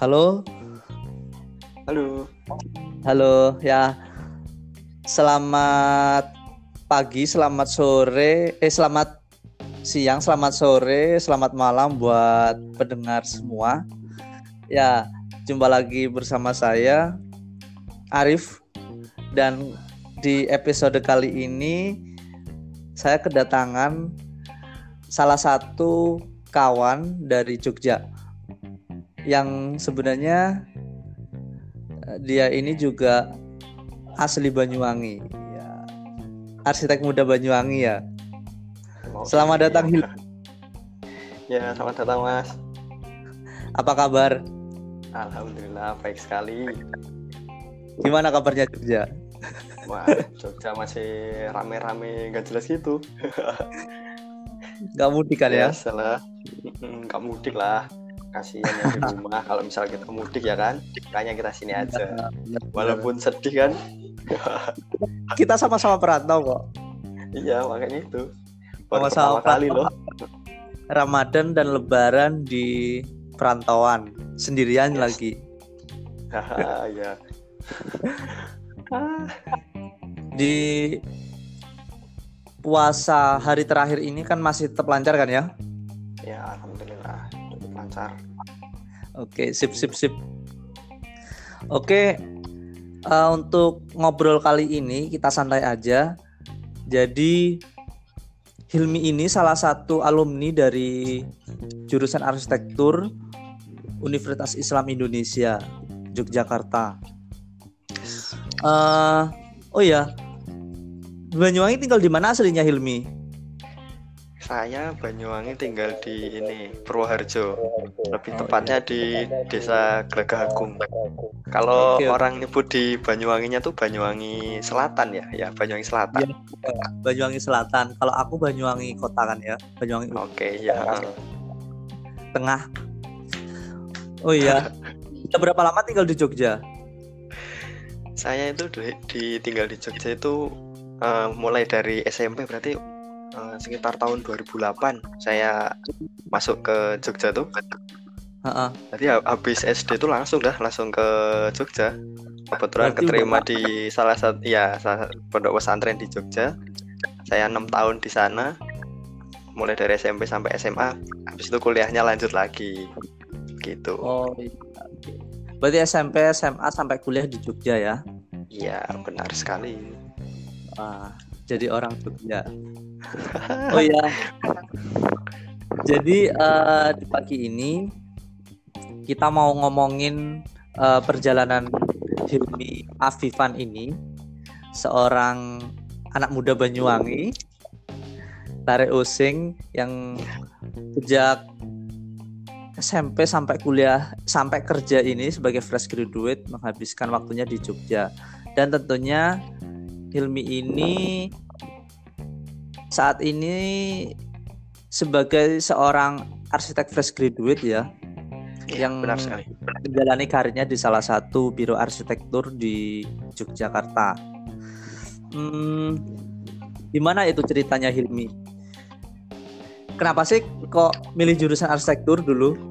Halo, Halo. halo ya. Selamat pagi, selamat sore, eh selamat siang, selamat sore, selamat malam buat pendengar semua. Ya, jumpa lagi bersama saya Arif dan di episode kali ini saya kedatangan salah satu kawan dari Jogja yang sebenarnya eh, dia ini juga asli Banyuwangi ya. arsitek muda Banyuwangi ya selamat datang Hil Ya, selamat datang Mas. apa kabar Alhamdulillah baik sekali. gimana kabarnya Jogja Wah, Jogja masih rame-rame nggak jelas gitu. nggak mudik kan ya Biasalah. Mm, Nggak mudik lah. Kasihan yang di rumah kalau misal kita mudik ya kan. Kayaknya kita sini aja. Walaupun sedih kan. kita sama-sama perantau kok iya, makanya itu. Baru Sama-sama kali loh. Ramadan dan Lebaran di perantauan sendirian Yes. lagi ya. Di puasa hari terakhir ini kan masih tetap lancar kan ya ya alhamdulillah lancar. Oke, sip sip sip. Oke, eh, untuk ngobrol kali ini kita santai aja. Jadi Hilmi ini salah satu alumni dari jurusan arsitektur Universitas Islam Indonesia Yogyakarta. Eh, oh ya, Banyuwangi tinggal di mana aslinya Hilmi? Saya Banyuwangi tinggal di ini Purwoharjo. Lebih tepatnya di Desa Gelagagung. Kalau oke. orang nyebut di Banyuwanginya tuh Banyuwangi Selatan ya, ya Banyuwangi Selatan. Banyuwangi Selatan. Kalau aku Banyuwangi Kota kan ya, Banyuwangi Oke ya. Tengah. Oh iya. Udah berapa lama tinggal di Jogja? Saya itu di, di- tinggal di Jogja itu eh, mulai dari SMP berarti eh, sekitar tahun 2008 saya masuk ke Jogja tuh. Jadi ha- habis SD itu langsung dah langsung ke Jogja. Kebetulan Berarti keterima di salah satu ya salah pondok pesantren di Jogja. Saya enam tahun di sana, mulai dari SMP sampai SMA. Habis itu kuliahnya lanjut lagi, gitu. Oh iya. Berarti SMP, SMA sampai kuliah di Jogja ya? Iya benar sekali. Wah, jadi orang Jogja. Oh iya. Jadi eh, di pagi ini kita mau ngomongin eh, perjalanan Hilmi Afifan ini, seorang anak muda Banyuwangi, tarik using yang sejak SMP sampai kuliah sampai kerja ini sebagai fresh graduate menghabiskan waktunya di Jogja dan tentunya Hilmi ini saat ini sebagai seorang arsitek fresh graduate ya Iya, Yang- benar sekali. menjalani karirnya di salah satu biro arsitektur di Yogyakarta. Hmm, gimana itu ceritanya Hilmi? Kenapa sih kok milih jurusan arsitektur dulu?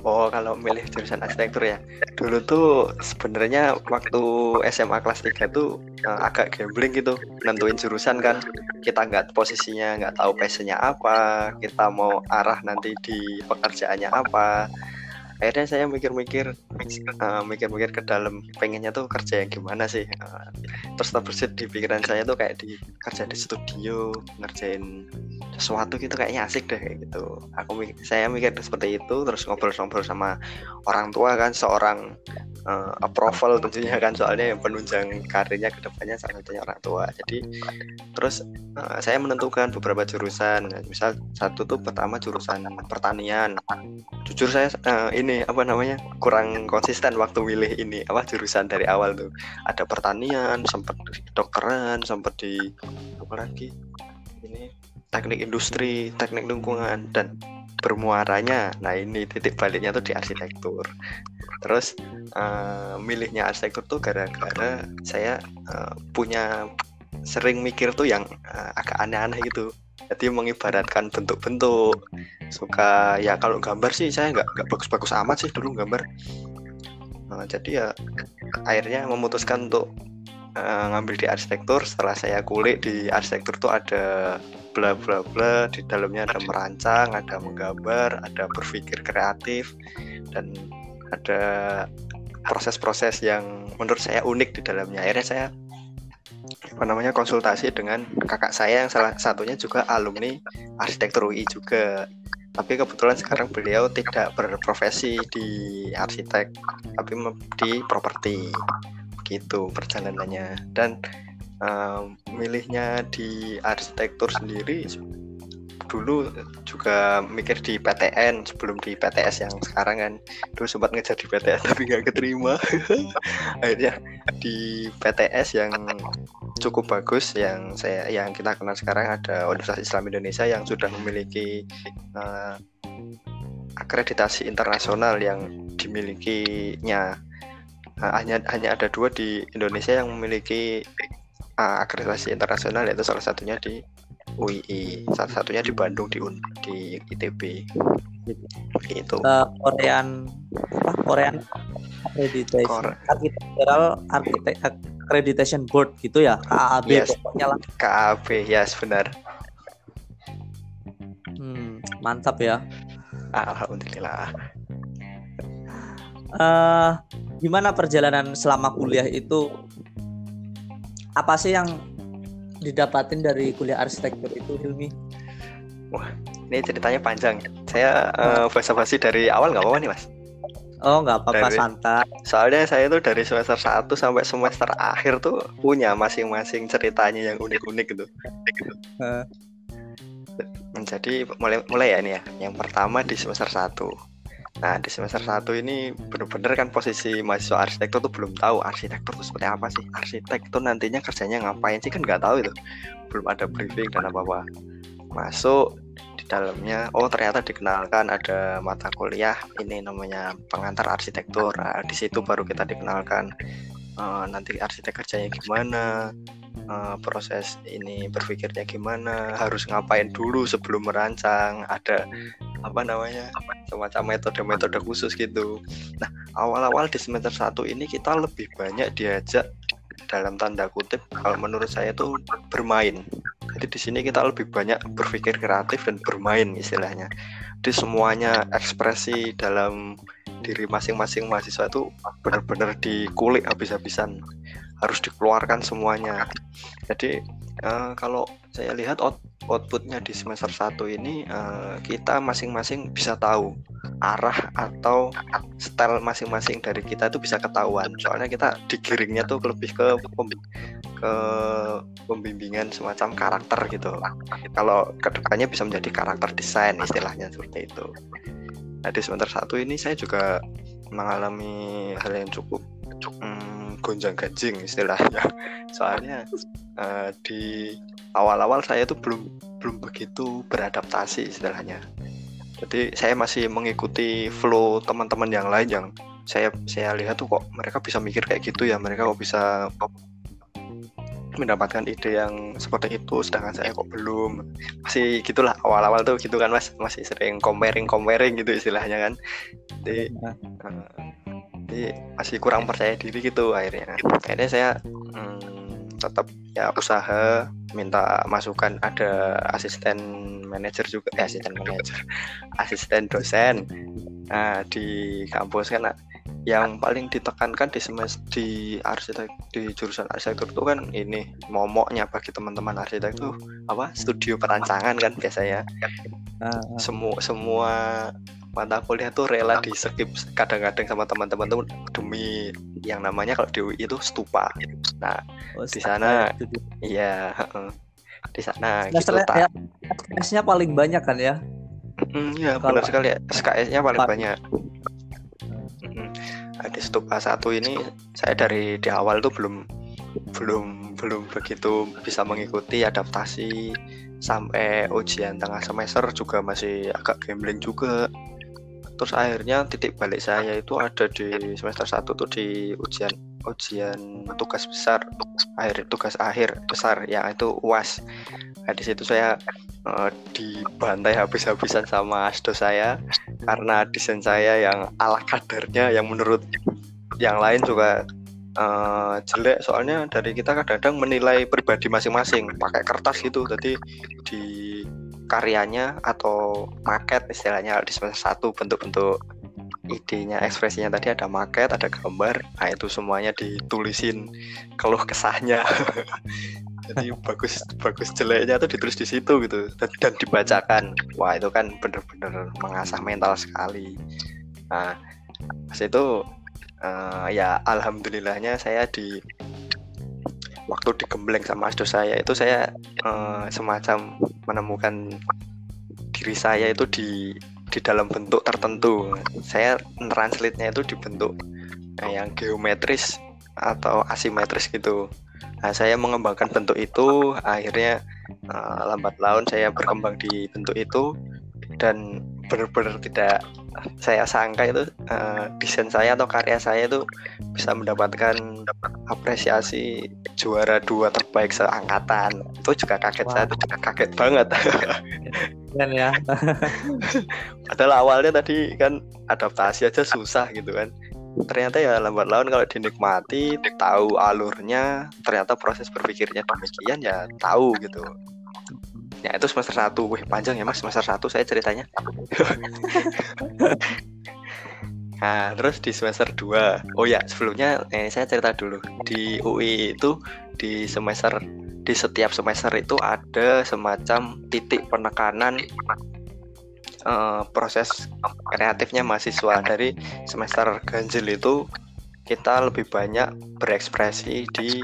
Oh, kalau milih jurusan arsitektur ya. Dulu tuh sebenarnya waktu SMA kelas 3 tuh eh, agak gambling gitu, nentuin jurusan kan. Kita nggak posisinya nggak tahu passionnya apa, kita mau arah nanti di pekerjaannya apa. Akhirnya saya mikir-mikir, eh, mikir-mikir ke dalam pengennya tuh kerja yang gimana sih. Eh, terus terbersit di pikiran saya tuh kayak di kerja di studio, ngerjain sesuatu gitu kayaknya asik deh kayak gitu. Aku saya mikir seperti itu terus ngobrol-ngobrol sama orang tua kan seorang eh, approval tentunya kan soalnya yang penunjang karirnya ke depannya salah satunya orang tua. Jadi terus eh, saya menentukan beberapa jurusan. Misal satu tuh pertama jurusan pertanian. Jujur saya eh, ini apa namanya kurang konsisten waktu milih ini apa jurusan dari awal tuh. Ada pertanian, sempat dokteran, sempat di apa lagi? Ini teknik industri, teknik lingkungan dan bermuaranya. Nah, ini titik baliknya tuh di arsitektur. Terus eh, milihnya arsitektur tuh gara-gara saya eh, punya sering mikir tuh yang eh, agak aneh-aneh gitu. Jadi mengibaratkan bentuk-bentuk. Suka ya kalau gambar sih saya nggak nggak bagus-bagus amat sih dulu gambar. Nah, jadi ya akhirnya memutuskan untuk uh, ngambil di arsitektur. Setelah saya kulik di arsitektur tuh ada bla bla bla di dalamnya ada merancang ada menggambar ada berpikir kreatif dan ada proses-proses yang menurut saya unik di dalamnya. Akhirnya saya apa namanya konsultasi dengan kakak saya yang salah satunya juga alumni arsitektur UI juga. Tapi kebetulan sekarang beliau tidak berprofesi di arsitek tapi di properti. Gitu perjalanannya. Dan um, milihnya di arsitektur sendiri dulu juga mikir di PTN sebelum di PTS yang sekarang kan. Dulu sempat ngejar di PTS tapi nggak keterima. Akhirnya di PTS yang cukup bagus yang saya yang kita kenal sekarang ada Universitas Islam Indonesia yang sudah memiliki uh, akreditasi internasional yang dimilikinya. Uh, hanya hanya ada dua di Indonesia yang memiliki uh, akreditasi internasional yaitu salah satunya di UII salah satunya di Bandung di Un di ITB itu. Uh, Korean apa Korean Accreditation Kore Architectural Architect Accreditation Board gitu ya KAB yes. pokoknya lah. KAB yes benar. Hmm, mantap ya. Alhamdulillah. Uh, gimana perjalanan selama kuliah itu? Apa sih yang didapatin dari kuliah arsitektur itu Hilmi? Wah, ini ceritanya panjang. Saya uh, basa-basi dari awal nggak apa-apa nih mas. Oh nggak apa-apa santai. Soalnya saya tuh dari semester 1 sampai semester akhir tuh punya masing-masing ceritanya yang unik-unik gitu. Uh. Jadi mulai mulai ya ini ya. Yang pertama di semester 1 Nah di semester 1 ini bener-bener kan posisi mahasiswa arsitektur tuh belum tahu arsitektur itu seperti apa sih. Arsitek tuh nantinya kerjanya ngapain sih kan nggak tahu itu. Belum ada briefing dan apa-apa. Masuk di dalamnya oh ternyata dikenalkan ada mata kuliah ini namanya pengantar arsitektur. Nah, di situ baru kita dikenalkan uh, nanti arsitek kerjanya gimana uh, proses ini berpikirnya gimana harus ngapain dulu sebelum merancang ada apa namanya semacam metode-metode khusus gitu. Nah awal-awal di semester satu ini kita lebih banyak diajak dalam tanda kutip kalau menurut saya itu bermain. Jadi di sini kita lebih banyak berpikir kreatif dan bermain istilahnya. Di semuanya ekspresi dalam diri masing-masing mahasiswa itu benar-benar dikulik habis-habisan. Harus dikeluarkan semuanya. Jadi uh, kalau saya lihat out outputnya di semester 1 ini uh, kita masing-masing bisa tahu arah atau style masing-masing dari kita itu bisa ketahuan. Soalnya kita digiringnya tuh lebih ke ke pembimbingan semacam karakter gitu. Kalau ke depannya bisa menjadi karakter desain istilahnya seperti itu nah di semester satu ini saya juga mengalami hal yang cukup hmm, gonjang ganjing istilahnya. Soalnya uh, di awal-awal saya tuh belum belum begitu beradaptasi istilahnya. Jadi saya masih mengikuti flow teman-teman yang lain yang saya saya lihat tuh kok mereka bisa mikir kayak gitu ya mereka kok bisa mendapatkan ide yang seperti itu sedangkan saya kok belum. Masih gitulah awal-awal tuh gitu kan mas. Masih sering comparing comparing gitu istilahnya kan. Jadi, uh, jadi masih kurang percaya diri gitu akhirnya. Akhirnya saya hmm, tetap ya usaha minta masukan ada asisten manajer juga eh, asisten manajer asisten dosen nah di kampus kan yang paling ditekankan di semester di arsitek di jurusan arsitektur itu kan ini momoknya bagi teman-teman arsitek tuh apa studio perancangan kan biasanya. Uh, semua semua mata kuliah tuh rela di skip kadang-kadang sama teman-teman tuh demi yang namanya kalau di UI itu stupa. Nah oh, di sana iya di sana gitu tak ya, paling banyak kan ya? Mm, ya benar sekali ya SKS-nya paling banyak di stupa satu ini saya dari di awal tuh belum belum belum begitu bisa mengikuti adaptasi sampai ujian tengah semester juga masih agak gambling juga. Terus akhirnya titik balik saya itu ada di semester satu tuh di ujian ujian tugas besar akhir tugas akhir besar yang itu uas nah, di situ saya uh, dibantai habis-habisan sama asdo saya karena desain saya yang ala kadarnya yang menurut yang lain juga uh, jelek. Soalnya dari kita kadang-kadang menilai pribadi masing-masing pakai kertas gitu. Jadi di karyanya atau market istilahnya di semester satu bentuk-bentuk idenya ekspresinya tadi ada market ada gambar. Nah itu semuanya ditulisin keluh kesahnya jadi bagus bagus jeleknya itu ditulis di situ gitu dan, dan dibacakan wah itu kan bener-bener mengasah mental sekali nah pas itu uh, ya alhamdulillahnya saya di waktu digembleng sama asdo saya itu saya uh, semacam menemukan diri saya itu di di dalam bentuk tertentu. Saya translate-nya itu di bentuk yang geometris atau asimetris gitu. Nah, saya mengembangkan bentuk itu, akhirnya uh, lambat laun saya berkembang di bentuk itu dan benar-benar tidak saya sangka itu uh, desain saya atau karya saya itu bisa mendapatkan apresiasi juara dua terbaik seangkatan. Itu juga kaget wow. saya itu juga kaget banget. Kan ya. Padahal awalnya tadi kan adaptasi aja susah gitu kan ternyata ya lambat laun kalau dinikmati tahu alurnya ternyata proses berpikirnya demikian ya tahu gitu. Ya itu semester satu. Wih panjang ya mas semester satu saya ceritanya. Nah terus di semester 2 oh ya sebelumnya eh, saya cerita dulu. Di UI itu di semester di setiap semester itu ada semacam titik penekanan uh, proses kreatifnya mahasiswa dari semester ganjil itu kita lebih banyak berekspresi di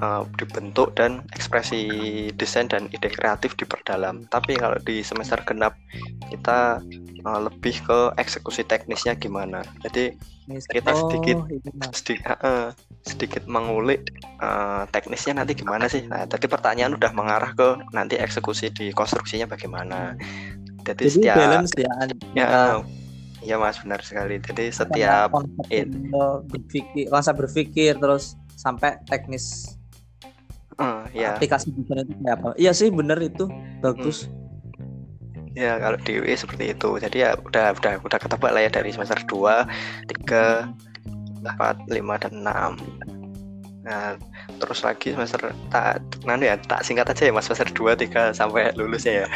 uh, dibentuk dan ekspresi desain dan ide kreatif diperdalam. Tapi kalau di semester genap kita uh, lebih ke eksekusi teknisnya gimana. Jadi kita sedikit oh, sedikit uh, sedikit mengulik uh, teknisnya nanti gimana sih. Nah, tadi pertanyaan udah mengarah ke nanti eksekusi di konstruksinya bagaimana. Jadi, Jadi setiap balance ya. Ya, ya Mas benar sekali. Jadi setiap konsep berpikir, konsep berpikir terus sampai teknis uh, ya. aplikasi desain itu kayak apa iya sih bener itu bagus hmm. Ya kalau di UI seperti itu. Jadi ya udah udah udah ketebak lah ya dari semester 2, 3, 4, 5 dan 6. Nah, terus lagi semester tak nanti ya tak singkat aja ya Mas. Semester 2 3 sampai lulusnya ya.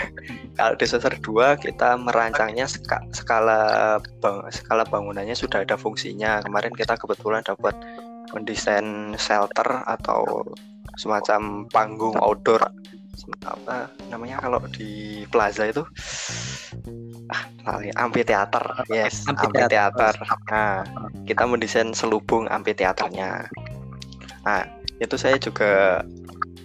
Kalau di semester 2 kita merancangnya skala bang, skala bangunannya sudah ada fungsinya. Kemarin kita kebetulan dapat mendesain shelter atau semacam panggung outdoor. Apa namanya kalau di plaza itu ah amphitheater. Yes amphitheater. Nah kita mendesain selubung amphitheaternya nah itu saya juga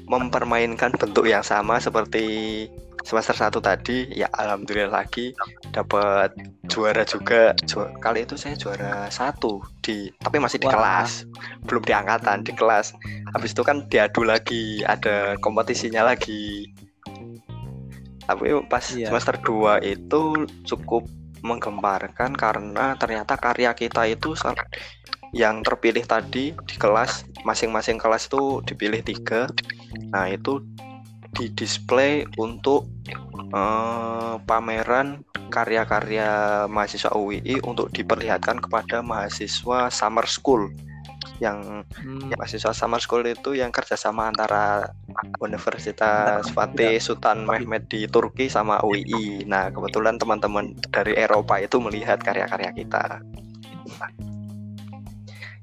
mempermainkan bentuk yang sama seperti semester satu tadi. Ya alhamdulillah lagi dapat juara juga. Ju kali itu saya juara satu di tapi masih di Wah. kelas. Belum di angkatan di kelas. Habis itu kan diadu lagi ada kompetisinya lagi. Tapi pas iya. semester 2 itu cukup menggemparkan karena ternyata karya kita itu yang terpilih tadi di kelas masing-masing kelas itu dipilih tiga nah itu di display untuk uh, pameran karya-karya mahasiswa UII untuk diperlihatkan kepada mahasiswa summer school yang hmm. mahasiswa summer school itu yang kerjasama antara Universitas Fatih Sultan Mehmet di Turki sama UII. Nah kebetulan teman-teman dari Eropa itu melihat karya-karya kita.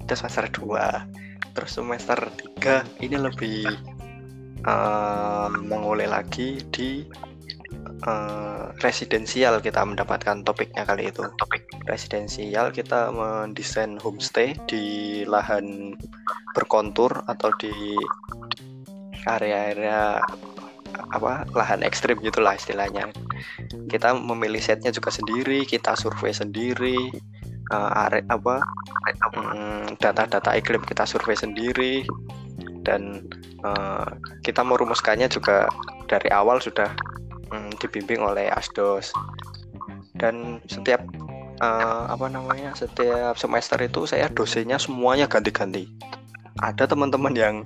Itu semester 2 Terus semester 3 ini lebih uh, mengulik lagi di uh, residensial kita mendapatkan topiknya kali itu. Topik. Residensial kita mendesain homestay di lahan berkontur atau di area-area apa lahan ekstrim gitulah istilahnya. Kita memilih setnya juga sendiri kita survei sendiri uh, are, apa mm, data-data um, iklim kita survei sendiri. Dan uh, kita merumuskannya juga dari awal sudah um, dibimbing oleh Asdos. Dan setiap uh, apa namanya setiap semester itu saya dosennya semuanya ganti-ganti. Ada teman-teman yang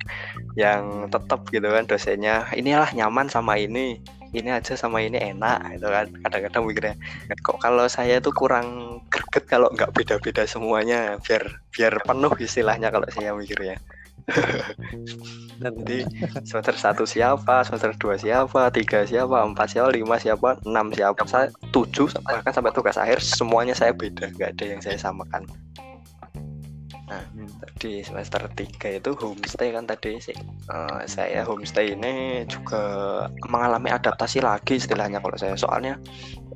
yang tetap gitu kan dosennya inilah nyaman sama ini ini aja sama ini enak gitu kan. Kadang-kadang mikirnya kok kalau saya itu kurang greget kalau nggak beda-beda semuanya biar biar penuh istilahnya kalau saya mikirnya. Nanti semester satu siapa, semester dua siapa, tiga siapa, empat siapa, lima siapa, enam siapa, saya tujuh bahkan sampai tugas akhir semuanya saya beda, nggak ada yang saya samakan. Nah, di semester 3 itu homestay kan tadi sih. Uh, saya homestay ini juga mengalami adaptasi lagi istilahnya kalau saya. Soalnya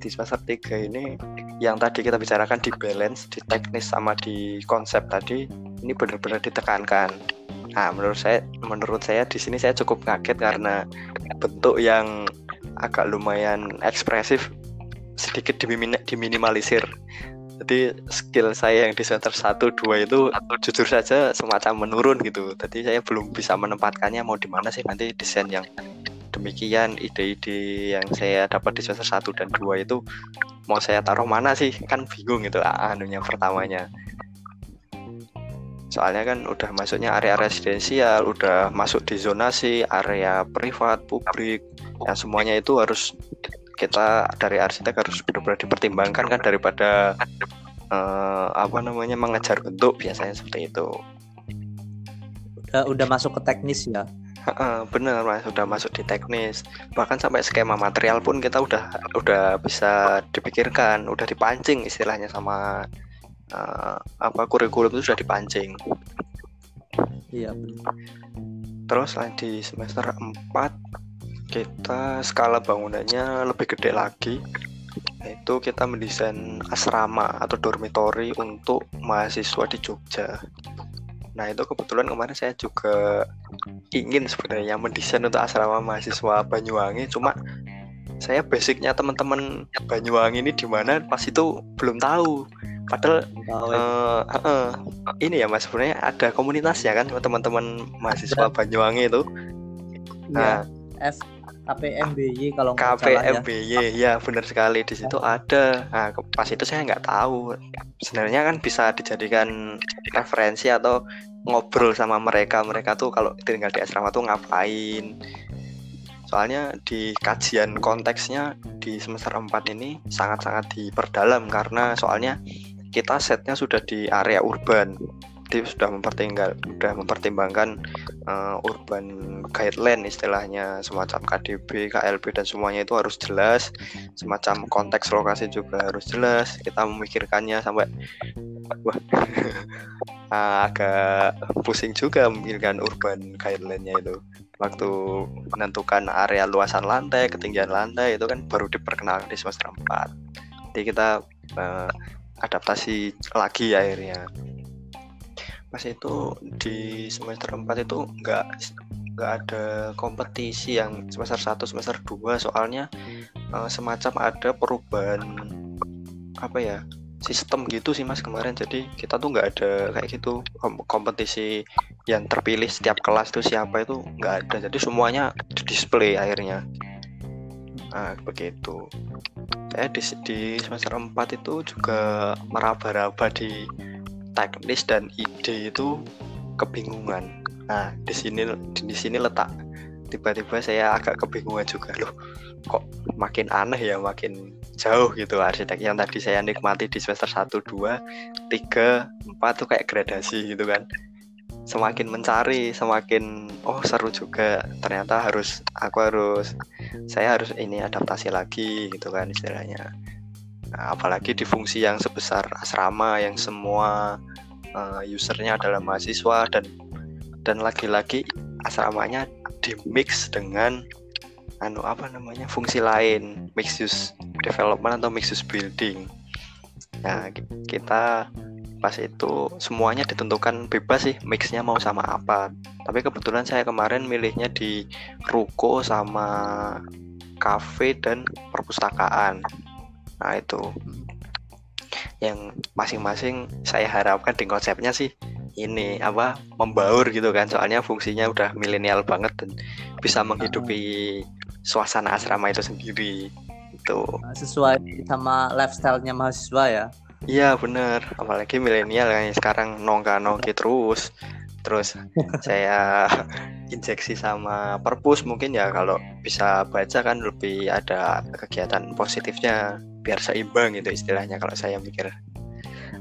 di semester 3 ini yang tadi kita bicarakan di balance, di teknis sama di konsep tadi ini benar-benar ditekankan. Nah, menurut saya menurut saya di sini saya cukup kaget karena bentuk yang agak lumayan ekspresif sedikit diminimalisir jadi skill saya yang di semester 1 2 itu jujur saja semacam menurun gitu. Jadi saya belum bisa menempatkannya mau di mana sih nanti desain yang demikian ide-ide yang saya dapat di semester 1 dan 2 itu mau saya taruh mana sih? Kan bingung gitu anunya pertamanya. Soalnya kan udah masuknya area residensial udah masuk di zonasi area privat publik. Yang semuanya itu harus kita dari arsitek harus benar-benar dipertimbangkan kan daripada uh, apa namanya mengejar bentuk biasanya seperti itu. Udah udah masuk ke teknis ya. Uh, bener mas, udah masuk di teknis. Bahkan sampai skema material pun kita udah udah bisa dipikirkan, udah dipancing istilahnya sama uh, apa kurikulum itu sudah dipancing. Iya. Terus di semester 4 kita skala bangunannya lebih gede lagi yaitu kita mendesain asrama atau dormitory untuk mahasiswa di Jogja. Nah itu kebetulan kemarin saya juga ingin sebenarnya mendesain untuk asrama mahasiswa Banyuwangi, cuma saya basicnya teman-teman Banyuwangi ini di mana pas itu belum tahu. Padahal uh, uh, uh, ini ya mas sebenarnya ada komunitas ya kan teman-teman mahasiswa Banyuwangi itu. Iya, nah, KPMBY kalau nggak KPMBY ya. ya benar sekali. Di situ ada. Nah pas itu saya nggak tahu. Sebenarnya kan bisa dijadikan referensi atau ngobrol sama mereka. Mereka tuh kalau tinggal di asrama tuh ngapain? Soalnya di kajian konteksnya di semester 4 ini sangat-sangat diperdalam karena soalnya kita setnya sudah di area urban dia sudah mempertimbangkan sudah mempertimbangkan uh, urban guideline istilahnya semacam KDB, KLB dan semuanya itu harus jelas. Semacam konteks lokasi juga harus jelas. Kita memikirkannya sampai wah agak pusing juga memikirkan urban guideline-nya itu. Waktu menentukan area luasan lantai ketinggian lantai itu kan baru diperkenalkan di semester 4 jadi kita uh, adaptasi lagi akhirnya pas itu di semester 4 itu nggak nggak ada kompetisi yang semester 1 semester 2 soalnya uh, semacam ada perubahan apa ya sistem gitu sih mas kemarin. Jadi kita tuh nggak ada kayak gitu kompetisi yang terpilih setiap kelas tuh siapa itu nggak ada. Jadi semuanya di display akhirnya. Nah begitu. Saya di, di semester 4 itu juga meraba-raba di teknis dan ide itu kebingungan. Nah, di sini di sini letak tiba-tiba saya agak kebingungan juga loh. Kok makin aneh ya, makin jauh gitu arsitek yang tadi saya nikmati di semester 1 2 3 4 tuh kayak gradasi gitu kan. Semakin mencari, semakin oh seru juga. Ternyata harus aku harus saya harus ini adaptasi lagi gitu kan istilahnya. Apalagi di fungsi yang sebesar asrama yang semua uh, usernya adalah mahasiswa dan dan lagi-lagi asramanya di mix dengan anu apa namanya fungsi lain mixed use development atau mixed use building. Nah kita pas itu semuanya ditentukan bebas sih mixnya mau sama apa. Tapi kebetulan saya kemarin milihnya di ruko sama kafe dan perpustakaan nah itu. Yang masing-masing saya harapkan di konsepnya sih ini apa membaur gitu kan. Soalnya fungsinya udah milenial banget dan bisa menghidupi suasana asrama itu sendiri. Itu. Sesuai sama lifestyle-nya mahasiswa ya. Iya bener. Apalagi milenial kan sekarang nongka nongki terus. Terus saya injeksi sama perpus mungkin ya kalau bisa baca kan lebih ada kegiatan positifnya biar seimbang gitu istilahnya kalau saya mikir.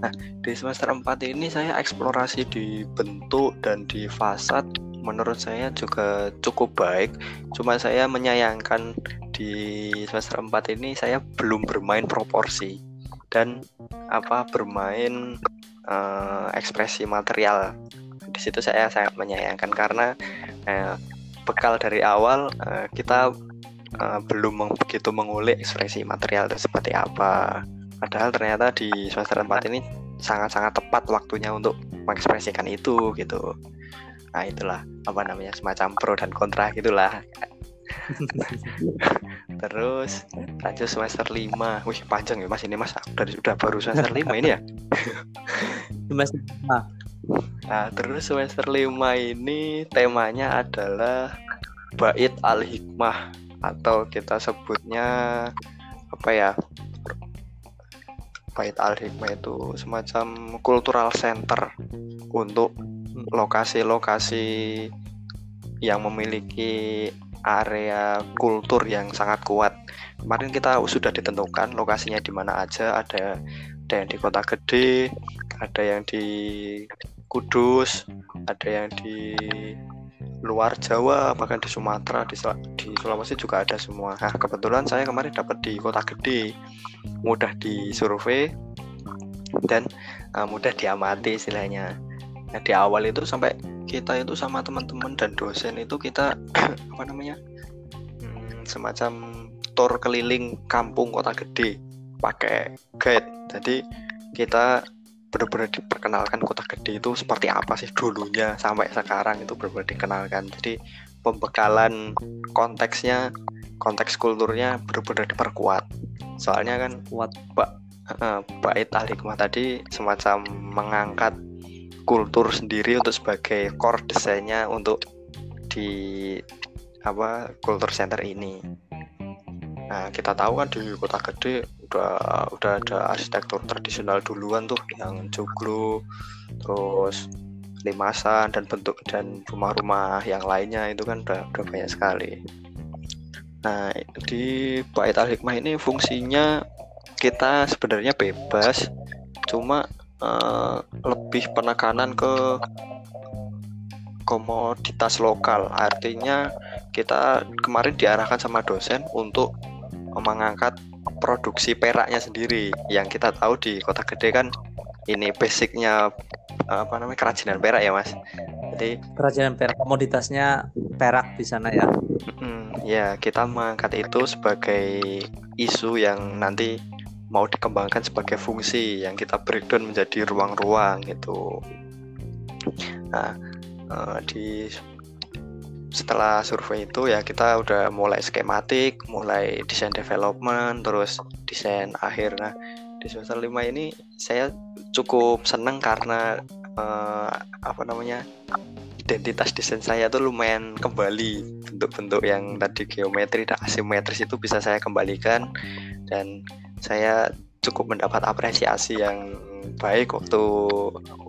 Nah di semester 4 ini saya eksplorasi di bentuk dan di fasad menurut saya juga cukup baik. Cuma saya menyayangkan di semester 4 ini saya belum bermain proporsi dan apa bermain uh, ekspresi material. Di situ saya sangat menyayangkan karena uh, bekal dari awal uh, kita uh, belum begitu mengulik ekspresi material itu seperti apa. Padahal ternyata di semester 4 ini sangat-sangat tepat waktunya untuk mengekspresikan itu gitu. Nah itulah apa namanya semacam pro dan kontra gitulah. Terus lanjut semester 5 wih panjang ya mas. Ini mas udah, udah baru semester 5 ini ya? Semester 5 nah terus semester 5 ini temanya adalah bait al hikmah atau kita sebutnya apa ya bait al hikmah itu semacam cultural center untuk lokasi-lokasi yang memiliki area kultur yang sangat kuat. Kemarin kita sudah ditentukan lokasinya di mana aja. Ada ada yang di kota gede, ada yang di Kudus, ada yang di luar Jawa, bahkan di Sumatera, di, di Sulawesi juga ada semua. Nah, kebetulan saya kemarin dapat di kota gede, mudah disurvei dan uh, mudah diamati istilahnya. Nah, di awal itu sampai kita itu sama teman-teman dan dosen itu kita apa namanya hmm, semacam tour keliling kampung kota gede pakai guide. Jadi kita benar-benar diperkenalkan kota gede itu seperti apa sih dulunya sampai sekarang itu benar-benar dikenalkan. Jadi pembekalan konteksnya konteks kulturnya benar-benar diperkuat. Soalnya kan kuat Pak uh, Bait tadi semacam mengangkat kultur sendiri untuk sebagai core desainnya untuk di apa kultur center ini. Nah kita tahu kan di kota gede udah udah ada arsitektur tradisional duluan tuh yang joglo, terus limasan dan bentuk dan rumah-rumah yang lainnya itu kan udah, udah banyak sekali. Nah di Bait Al Hikmah ini fungsinya kita sebenarnya bebas, cuma uh, lebih penekanan ke komoditas lokal. Artinya kita kemarin diarahkan sama dosen untuk mengangkat produksi peraknya sendiri. Yang kita tahu di kota gede kan ini basicnya apa namanya kerajinan perak ya mas. Jadi kerajinan perak komoditasnya perak di sana ya. Mm, ya kita mengangkat itu sebagai isu yang nanti mau dikembangkan sebagai fungsi yang kita breakdown menjadi ruang-ruang gitu. Nah, uh, di setelah survei itu ya kita udah mulai skematik, mulai desain development, terus desain akhir. Nah, di semester 5 ini saya cukup seneng karena uh, apa namanya identitas desain saya tuh lumayan kembali bentuk-bentuk yang tadi geometri dan asimetris itu bisa saya kembalikan dan saya cukup mendapat apresiasi yang baik waktu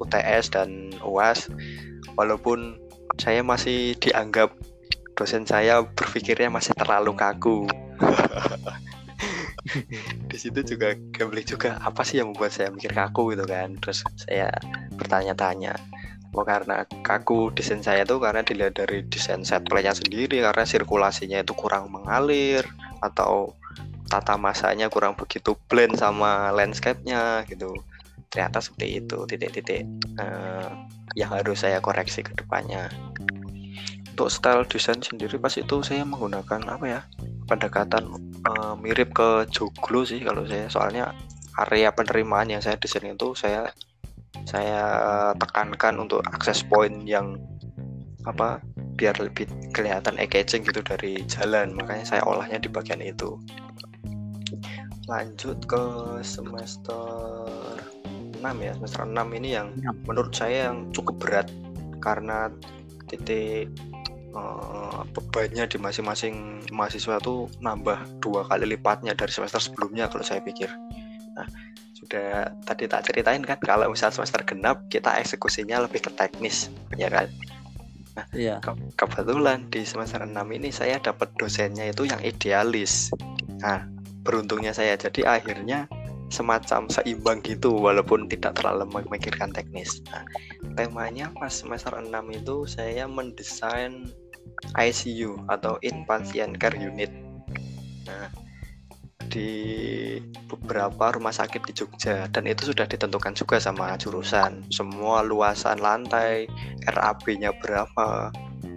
UTS dan UAS walaupun saya masih dianggap dosen saya berpikirnya masih terlalu kaku. Di situ juga gambling juga apa sih yang membuat saya mikir kaku gitu kan? Terus saya bertanya-tanya oh karena kaku desain saya tuh karena dilihat dari desain set playnya sendiri karena sirkulasinya itu kurang mengalir atau tata masanya kurang begitu blend sama landscape-nya gitu. Ternyata seperti itu titik-titik. Uh, yang harus saya koreksi ke depannya. Untuk style desain sendiri pas itu saya menggunakan apa ya? Pendekatan uh, mirip ke joglo sih kalau saya. Soalnya area penerimaan yang saya desain itu saya saya tekankan untuk akses point yang apa biar lebih kelihatan catching gitu dari jalan. Makanya saya olahnya di bagian itu. Lanjut ke semester 6 ya semester 6 ini yang ya. menurut saya yang cukup berat karena titik uh, bebannya di masing-masing mahasiswa itu nambah dua kali lipatnya dari semester sebelumnya kalau saya pikir nah udah tadi tak ceritain kan kalau misal semester genap kita eksekusinya lebih ke teknis ya kan Nah, iya. ke kebetulan di semester 6 ini saya dapat dosennya itu yang idealis. Nah, beruntungnya saya jadi akhirnya semacam seimbang gitu walaupun tidak terlalu memikirkan teknis. Nah, temanya pas semester 6 itu saya mendesain ICU atau inpatient care unit. Nah, di beberapa rumah sakit di Jogja dan itu sudah ditentukan juga sama jurusan semua luasan lantai RAB-nya berapa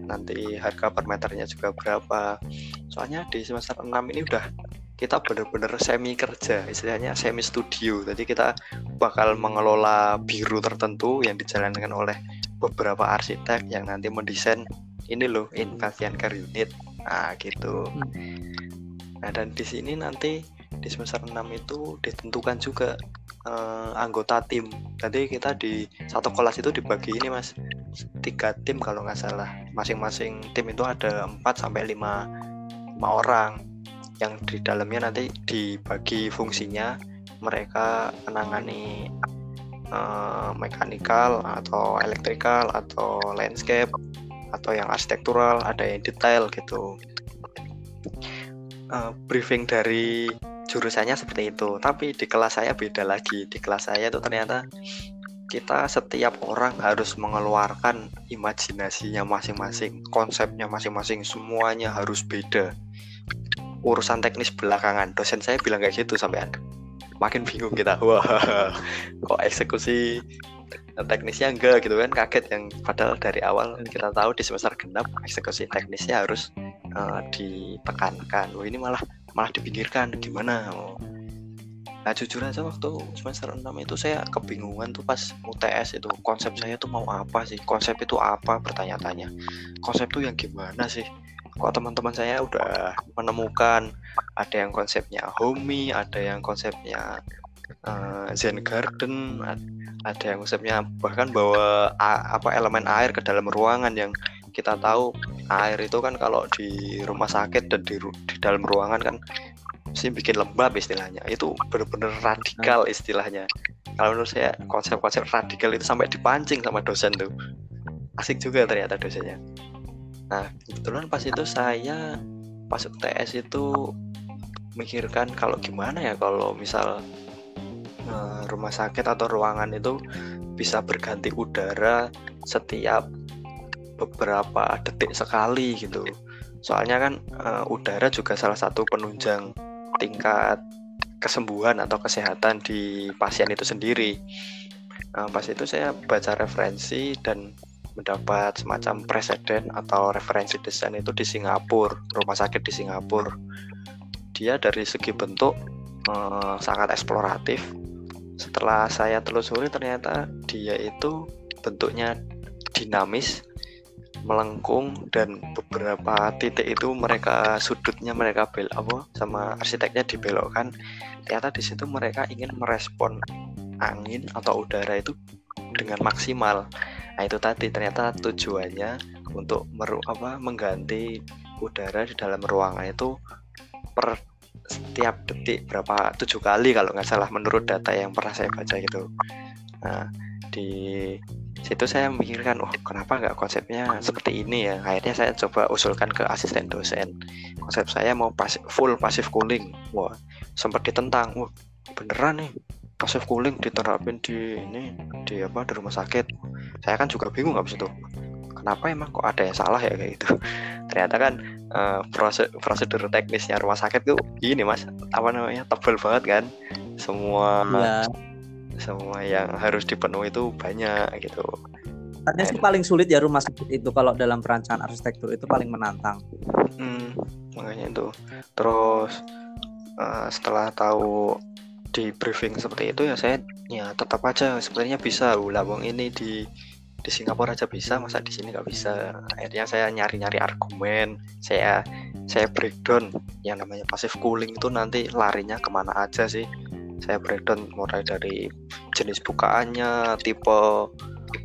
nanti harga per meternya juga berapa soalnya di semester 6 ini udah kita benar-benar semi kerja istilahnya semi studio jadi kita bakal mengelola biru tertentu yang dijalankan oleh beberapa arsitek yang nanti mendesain ini loh inpatient care unit nah gitu hmm. Nah, dan di sini nanti di semester 6 itu ditentukan juga uh, anggota tim. Jadi kita di satu kelas itu dibagi ini Mas. Tiga tim kalau nggak salah. Masing-masing tim itu ada 4 sampai 5 5 orang yang di dalamnya nanti dibagi fungsinya. Mereka menangani uh, mekanikal atau elektrikal atau landscape atau yang arsitektural ada yang detail gitu. Uh, briefing dari jurusannya seperti itu. Tapi di kelas saya beda lagi. Di kelas saya itu ternyata kita setiap orang harus mengeluarkan imajinasinya masing-masing konsepnya masing-masing semuanya harus beda urusan teknis belakangan dosen saya bilang kayak gitu sampai makin bingung kita wah kok eksekusi teknisnya enggak gitu kan kaget yang padahal dari awal kita tahu di semester genap eksekusi teknisnya harus uh, ditekankan. Oh ini malah malah dipikirkan gimana? Oh. Nah jujur aja waktu semester 6 itu saya kebingungan tuh pas UTS itu konsep saya tuh mau apa sih? Konsep itu apa? Bertanya-tanya. Konsep tuh yang gimana sih? Kok teman-teman saya udah menemukan ada yang konsepnya homey, ada yang konsepnya uh, Zen Garden, ada yang konsepnya bahkan bawa apa elemen air ke dalam ruangan yang kita tahu air itu kan kalau di rumah sakit dan di, di dalam ruangan kan sih bikin lembab istilahnya. Itu benar-benar radikal istilahnya. Kalau menurut saya konsep-konsep radikal itu sampai dipancing sama dosen tuh. Asik juga ternyata dosennya nah kebetulan pas itu saya pas UTS itu mikirkan kalau gimana ya kalau misal uh, rumah sakit atau ruangan itu bisa berganti udara setiap beberapa detik sekali gitu. Soalnya kan uh, udara juga salah satu penunjang tingkat kesembuhan atau kesehatan di pasien itu sendiri. Nah, pas itu saya baca referensi dan mendapat semacam presiden atau referensi desain itu di Singapura, rumah sakit di Singapura. Dia dari segi bentuk uh, sangat eksploratif. Setelah saya telusuri ternyata dia itu bentuknya dinamis melengkung dan beberapa titik itu mereka sudutnya mereka bel apa sama arsiteknya dibelokkan ternyata di situ mereka ingin merespon angin atau udara itu dengan maksimal. Nah itu tadi ternyata tujuannya untuk meru apa mengganti udara di dalam ruangan itu per setiap detik berapa tujuh kali kalau nggak salah menurut data yang pernah saya baca gitu. Nah di situ saya memikirkan oh kenapa nggak konsepnya seperti ini ya? Akhirnya saya coba usulkan ke asisten dosen. Konsep saya mau pasif, full passive cooling. Wah sempat ditentang wah beneran nih passive cooling diterapin di ini di apa di rumah sakit. Saya kan juga bingung habis itu. Kenapa emang kok ada yang salah ya kayak gitu? Ternyata kan uh, prosedur teknisnya rumah sakit tuh ini mas. Apa namanya? Tebal banget kan? Semua ya semua yang harus dipenuhi itu banyak gitu. Artinya sih paling sulit ya rumah sakit itu kalau dalam perancangan arsitektur itu paling menantang. Hmm, makanya itu. Terus uh, setelah tahu di briefing seperti itu ya saya ya tetap aja sebenarnya bisa ulah wong ini di di Singapura aja bisa masa di sini nggak bisa akhirnya saya nyari-nyari argumen saya saya breakdown yang namanya passive cooling itu nanti larinya ke mana aja sih saya breakdown mulai dari jenis bukaannya, tipe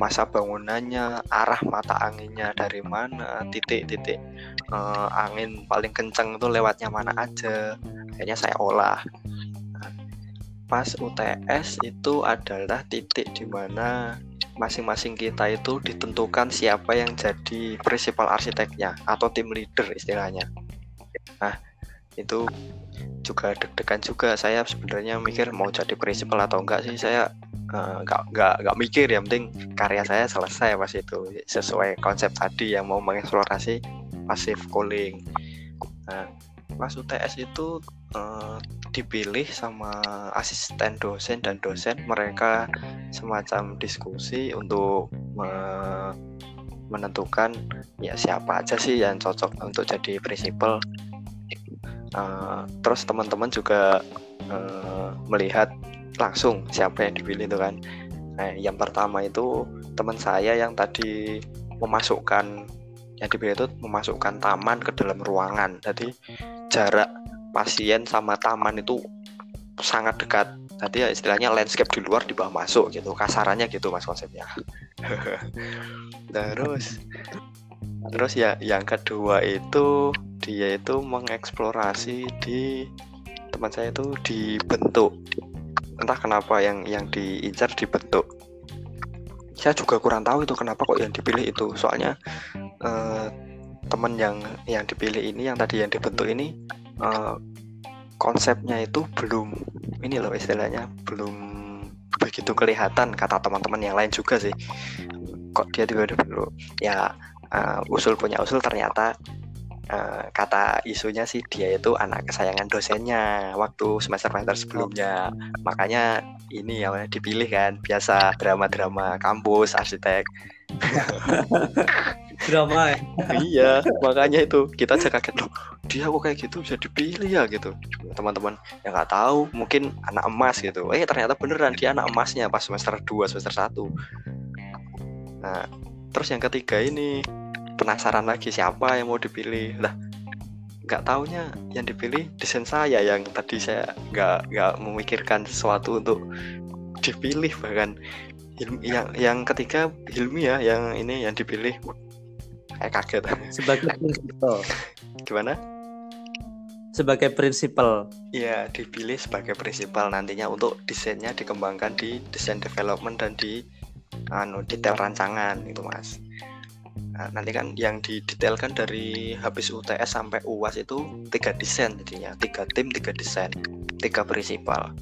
masa bangunannya, arah mata anginnya dari mana, titik-titik uh, angin paling kencang itu lewatnya mana aja. Akhirnya saya olah. Pas UTS itu adalah titik di mana masing-masing kita itu ditentukan siapa yang jadi prinsipal arsiteknya atau tim leader istilahnya. Nah, itu juga deg-degan juga. Saya sebenarnya mikir mau jadi prinsipal atau enggak sih. Saya uh, nggak nggak nggak mikir. Yang penting karya saya selesai pas itu. Sesuai konsep tadi yang mau mengeksplorasi pasif cooling. Nah pas UTS itu uh, dipilih sama asisten dosen dan dosen mereka semacam diskusi untuk uh, menentukan ya siapa aja sih yang cocok untuk jadi prinsipal. Uh, terus teman-teman juga uh, melihat langsung siapa yang dipilih itu kan. Nah yang pertama itu teman saya yang tadi memasukkan yang dipilih itu memasukkan taman ke dalam ruangan. Jadi jarak pasien sama taman itu sangat dekat. Tadi ya istilahnya landscape di luar di bawah masuk gitu. Kasarannya gitu mas konsepnya. Terus terus ya yang kedua itu dia itu mengeksplorasi di teman saya itu dibentuk. Entah kenapa yang yang diincar dibentuk. Saya juga kurang tahu itu kenapa kok yang dipilih itu. Soalnya eh, teman yang yang dipilih ini yang tadi yang dibentuk ini eh, konsepnya itu belum ini loh istilahnya belum begitu kelihatan kata teman-teman yang lain juga sih. Kok dia tiba-tiba ya uh, usul punya usul ternyata uh, kata isunya sih dia itu anak kesayangan dosennya waktu semester semester sebelumnya. Makanya ini yang dipilih kan biasa drama-drama kampus arsitek drama ya? Iya makanya itu kita aja kaget loh dia kok kayak gitu bisa dipilih ya? Gitu. Teman-teman yang nggak tahu mungkin anak emas gitu. Eh ternyata beneran dia anak emasnya pas semester 2 semester 1 nah terus yang ketiga ini penasaran lagi siapa yang mau dipilih. Lah nggak taunya yang dipilih desain saya yang tadi saya nggak nggak memikirkan sesuatu untuk dipilih bahkan yang yang ketiga Hilmi ya yang ini yang dipilih kayak kaget sebagai prinsipal gimana sebagai prinsipal ya dipilih sebagai prinsipal nantinya untuk desainnya dikembangkan di desain development dan di anu detail rancangan itu mas Nah, nanti kan yang didetailkan dari habis UTS sampai UAS itu tiga desain jadinya, tiga tim, tiga desain, tiga prinsipal.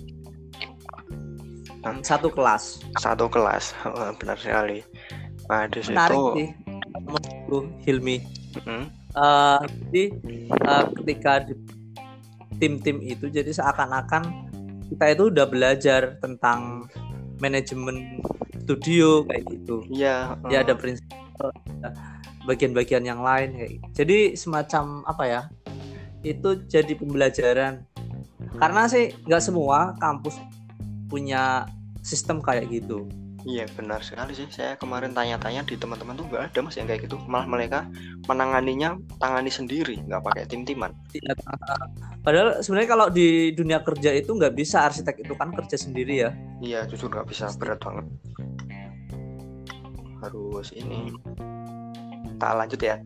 Nah, satu kelas. Satu kelas, benar sekali. Nah di situ. Menarik sih, Hilmi. Hmm? Uh, jadi uh, ketika di tim-tim itu, jadi seakan-akan kita itu udah belajar tentang manajemen studio kayak gitu. Iya. Uh. Ya ada prinsip bagian-bagian yang lain kayak gitu. jadi semacam apa ya itu jadi pembelajaran karena sih nggak semua kampus punya sistem kayak gitu Iya benar sekali sih. Saya kemarin tanya-tanya di teman-teman tuh nggak ada mas yang kayak gitu. Malah mereka menanganinya tangani sendiri, nggak pakai tim-timan. Iya, padahal sebenarnya kalau di dunia kerja itu nggak bisa arsitek itu kan kerja sendiri ya. Iya, jujur nggak bisa berat banget harus ini tak lanjut ya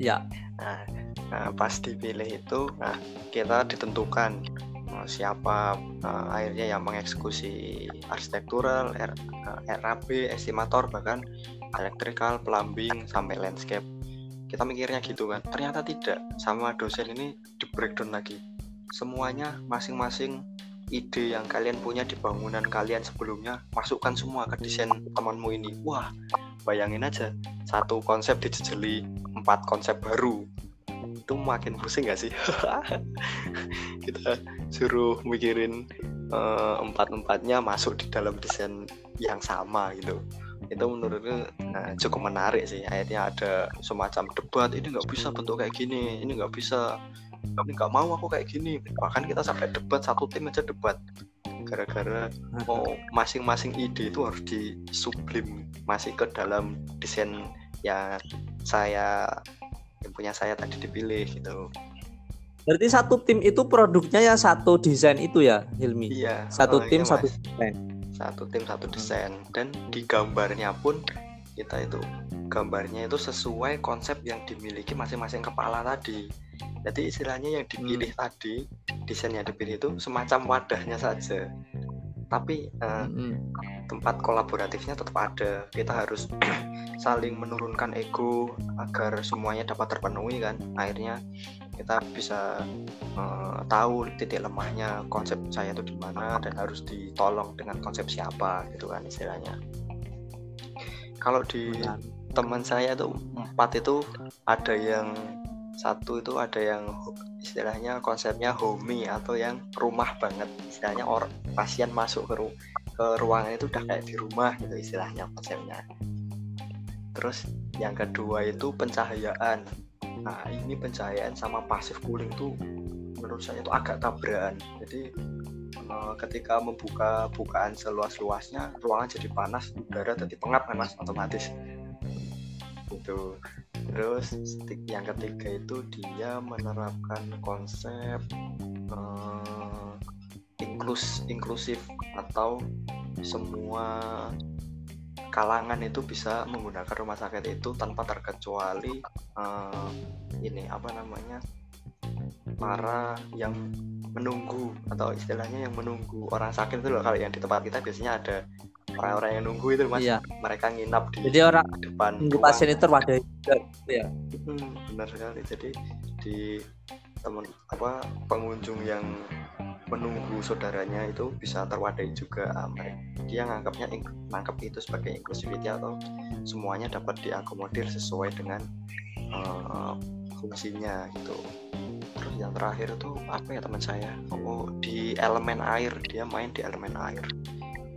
ya nah, nah pas dipilih itu nah kita ditentukan siapa uh, akhirnya yang mengeksekusi arsitektural R, uh, RAB estimator bahkan elektrikal plumbing sampai landscape. Kita mikirnya gitu kan. Ternyata tidak. Sama dosen ini di breakdown lagi. Semuanya masing-masing ide yang kalian punya di bangunan kalian sebelumnya masukkan semua ke desain temanmu ini. Wah bayangin aja. Satu konsep dijejeli empat konsep baru itu makin pusing gak sih? Kita suruh mikirin uh, empat empatnya masuk di dalam desain yang sama gitu. Itu menurutku nah, cukup menarik sih. Akhirnya ada semacam debat ini nggak bisa bentuk kayak gini ini nggak bisa tapi nggak mau aku kayak gini. Bahkan kita sampai debat satu tim aja debat. Gara-gara mau masing-masing ide itu harus disublim masih ke dalam desain yang saya yang punya saya tadi dipilih gitu. Berarti satu tim itu produknya ya satu desain itu ya Hilmi? Iya satu oh, tim iya, satu desain. Satu tim satu desain. Dan di gambarnya pun kita itu gambarnya itu sesuai konsep yang dimiliki masing-masing kepala tadi. Jadi istilahnya yang dipilih hmm. tadi desain yang dipilih itu semacam wadahnya saja tapi uh, mm-hmm. tempat kolaboratifnya tetap ada. Kita harus saling menurunkan ego agar semuanya dapat terpenuhi kan? Akhirnya kita bisa uh, tahu titik lemahnya konsep saya itu di mana dan harus ditolong dengan konsep siapa gitu kan istilahnya. Kalau di teman saya tuh empat itu ada yang satu itu ada yang istilahnya konsepnya homey atau yang rumah banget. Istilahnya orang pasien masuk ke, ru ke ruangan itu udah kayak di rumah gitu istilahnya konsepnya. Terus yang kedua itu pencahayaan. Nah ini pencahayaan sama pasif cooling tuh menurut saya itu agak tabrakan. Jadi eh, ketika membuka bukaan seluas-luasnya ruangan jadi panas udara jadi pengap kan mas? Otomatis gitu. Terus yang ketiga itu dia menerapkan konsep uh, inklus inklusif atau semua kalangan itu bisa menggunakan rumah sakit itu tanpa terkecuali uh, ini apa namanya para yang menunggu atau istilahnya yang menunggu orang sakit itu loh. Kalau yang di tempat kita biasanya ada orang-orang yang nunggu itu mas. Iya. mereka nginap di jadi orang depan nunggu pasien itu juga gitu ya? Hmm, benar sekali. Jadi di teman apa pengunjung yang menunggu saudaranya itu bisa terwadai juga ah, dia nganggapnya nangkap itu sebagai inclusivity atau semuanya dapat diakomodir sesuai dengan uh, fungsinya gitu. Terus yang terakhir itu apa ya teman saya? Oh di elemen air. Dia main di elemen air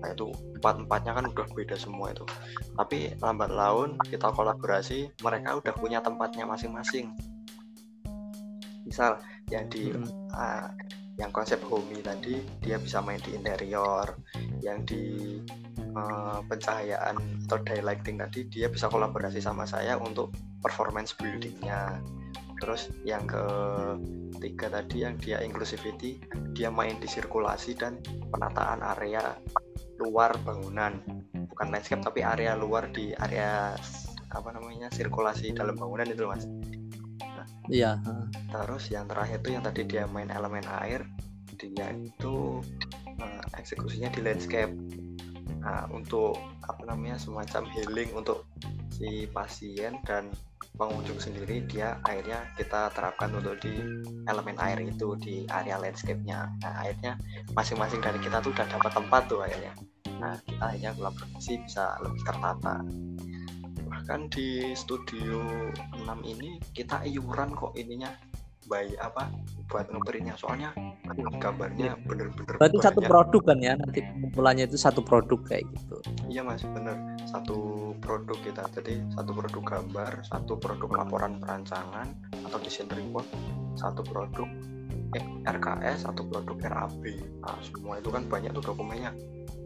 nah itu empat empatnya kan udah beda semua itu. Tapi lambat laun kita kolaborasi mereka udah punya tempatnya masing-masing. Misal yang di hmm. uh, yang konsep homey tadi dia bisa main di interior. Yang di uh, pencahayaan atau daylighting tadi dia bisa kolaborasi sama saya untuk performance buildingnya. Terus yang ketiga tadi yang dia inclusivity dia main di sirkulasi dan penataan area luar bangunan. Bukan landscape tapi area luar di area apa namanya sirkulasi dalam bangunan itu mas. Nah, iya terus yang terakhir itu yang tadi dia main elemen air dia itu uh, eksekusinya di landscape nah, untuk apa namanya semacam healing untuk si pasien dan pengunjung sendiri dia akhirnya kita terapkan untuk di elemen air itu di area landscape-nya. Nah akhirnya masing-masing dari kita tuh udah dapat tempat tuh akhirnya. Nah kita akhirnya kolaborasi bisa lebih tertata. Bahkan di studio 6 ini kita iuran kok ininya bayi apa buat ngeperinnya soalnya gambarnya bener-bener berarti banyak. satu produk kan ya nanti pengumpulannya itu satu produk kayak gitu. Iya mas bener. Satu produk kita jadi satu produk gambar satu produk laporan perancangan atau desain report satu produk eh, RKS satu produk RAB nah, semua itu kan banyak tuh dokumennya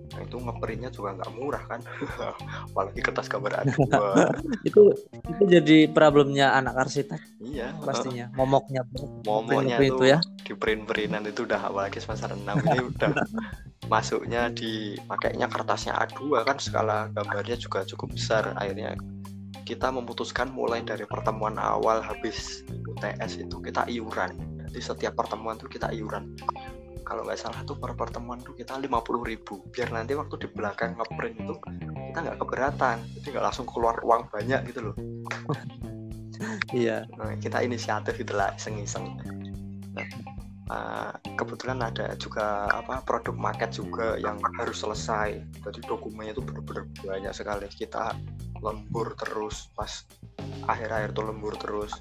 Nah, itu ngeprintnya juga nggak murah kan? Apalagi kertas gambar A2 itu itu jadi problemnya anak arsitek. Iya. Pastinya momoknya. Momoknya itu ya. di print printan itu udah apalagi semester 6 ini udah masuknya di pakainya kertasnya A2 kan skala gambarnya juga cukup besar. Akhirnya kita memutuskan mulai dari pertemuan awal habis UTS itu kita iuran. Jadi setiap pertemuan tuh kita iuran kalau nggak salah tuh per pertemuan tuh kita lima puluh ribu. Biar nanti waktu di belakang ngeprint itu kita nggak keberatan. Jadi nggak langsung keluar uang banyak gitu loh. Iya. Nah, kita inisiatif itulah iseng-iseng. Nah, uh, kebetulan ada juga apa produk market juga yang harus selesai. Jadi dokumennya itu benar-benar banyak sekali. Kita lembur terus pas akhir-akhir tuh lembur terus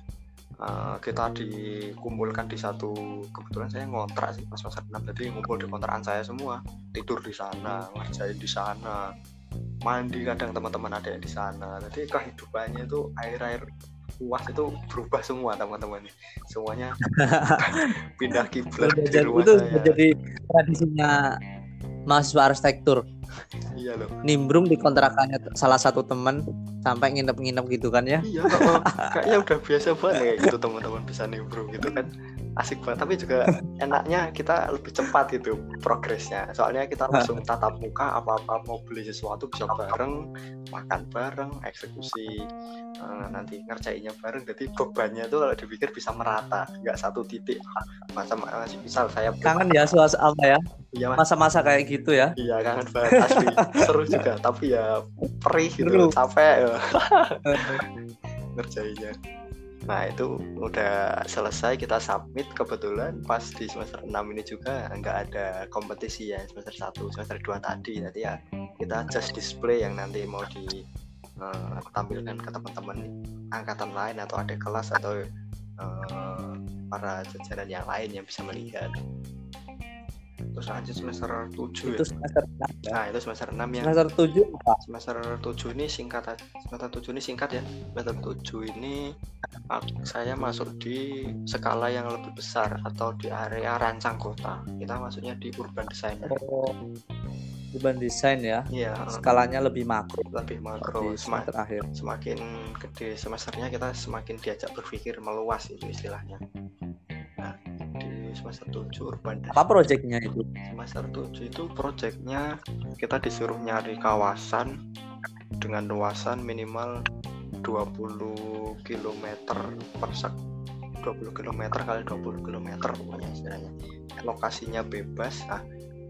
uh, kita dikumpulkan di satu kebetulan saya ngontrak sih pas masa 6 jadi ngumpul di kontrakan saya semua. Tidur di sana ngerjain di sana mandi kadang teman-teman ada yang di sana. Jadi kehidupannya itu air-air puas itu berubah semua teman-teman. Semuanya pindah kiblat di rumah itu saya. jadi tradisinya mahasiswa arsitektur iya loh nimbrung di kontrakannya salah satu teman sampai nginep-nginep gitu kan ya? Iya kayaknya udah biasa banget kayak gitu teman-teman bisa nimbrung gitu kan asik banget. Tapi juga enaknya kita lebih cepat gitu progresnya. Soalnya kita langsung tatap muka apa-apa mau beli sesuatu bisa bareng makan bareng eksekusi uh, nanti ngerjainnya bareng. Jadi bebannya itu kalau dipikir bisa merata nggak satu titik. Masa masih misal saya kangen ya suasana apa ya? Iya mas. Masa-masa kayak gitu ya? Iya kangen banget. Asli seru juga. Tapi ya perih gitu capek. Ngerjainnya Nah itu udah selesai kita submit. Kebetulan pas di semester 6 ini juga nggak ada kompetisi ya semester 1 semester 2 tadi. Nanti ya kita just display yang nanti mau ditampilkan ke teman-teman angkatan lain atau ada kelas atau eh, para jajaran yang lain yang bisa melihat terus lanjut semester 7 itu ya. semester enam ya. nah itu semester 6 ya semester tujuh apa semester 7 ini singkat aja. semester 7 ini singkat ya. Semester 7 ini saya masuk di skala yang lebih besar atau di area rancang kota. Kita masuknya di urban design. Oh, urban design ya. Iya skalanya lebih makro. Lebih makro. Di semester akhir. semakin gede semesternya kita semakin diajak berpikir meluas itu istilahnya. Nah semester 7 urban apa proyeknya itu? Semester 7 itu proyeknya kita disuruh nyari kawasan dengan luasan minimal 20 km per sek 20 km kali 20 km pokoknya istilahnya. Lokasinya bebas. Nah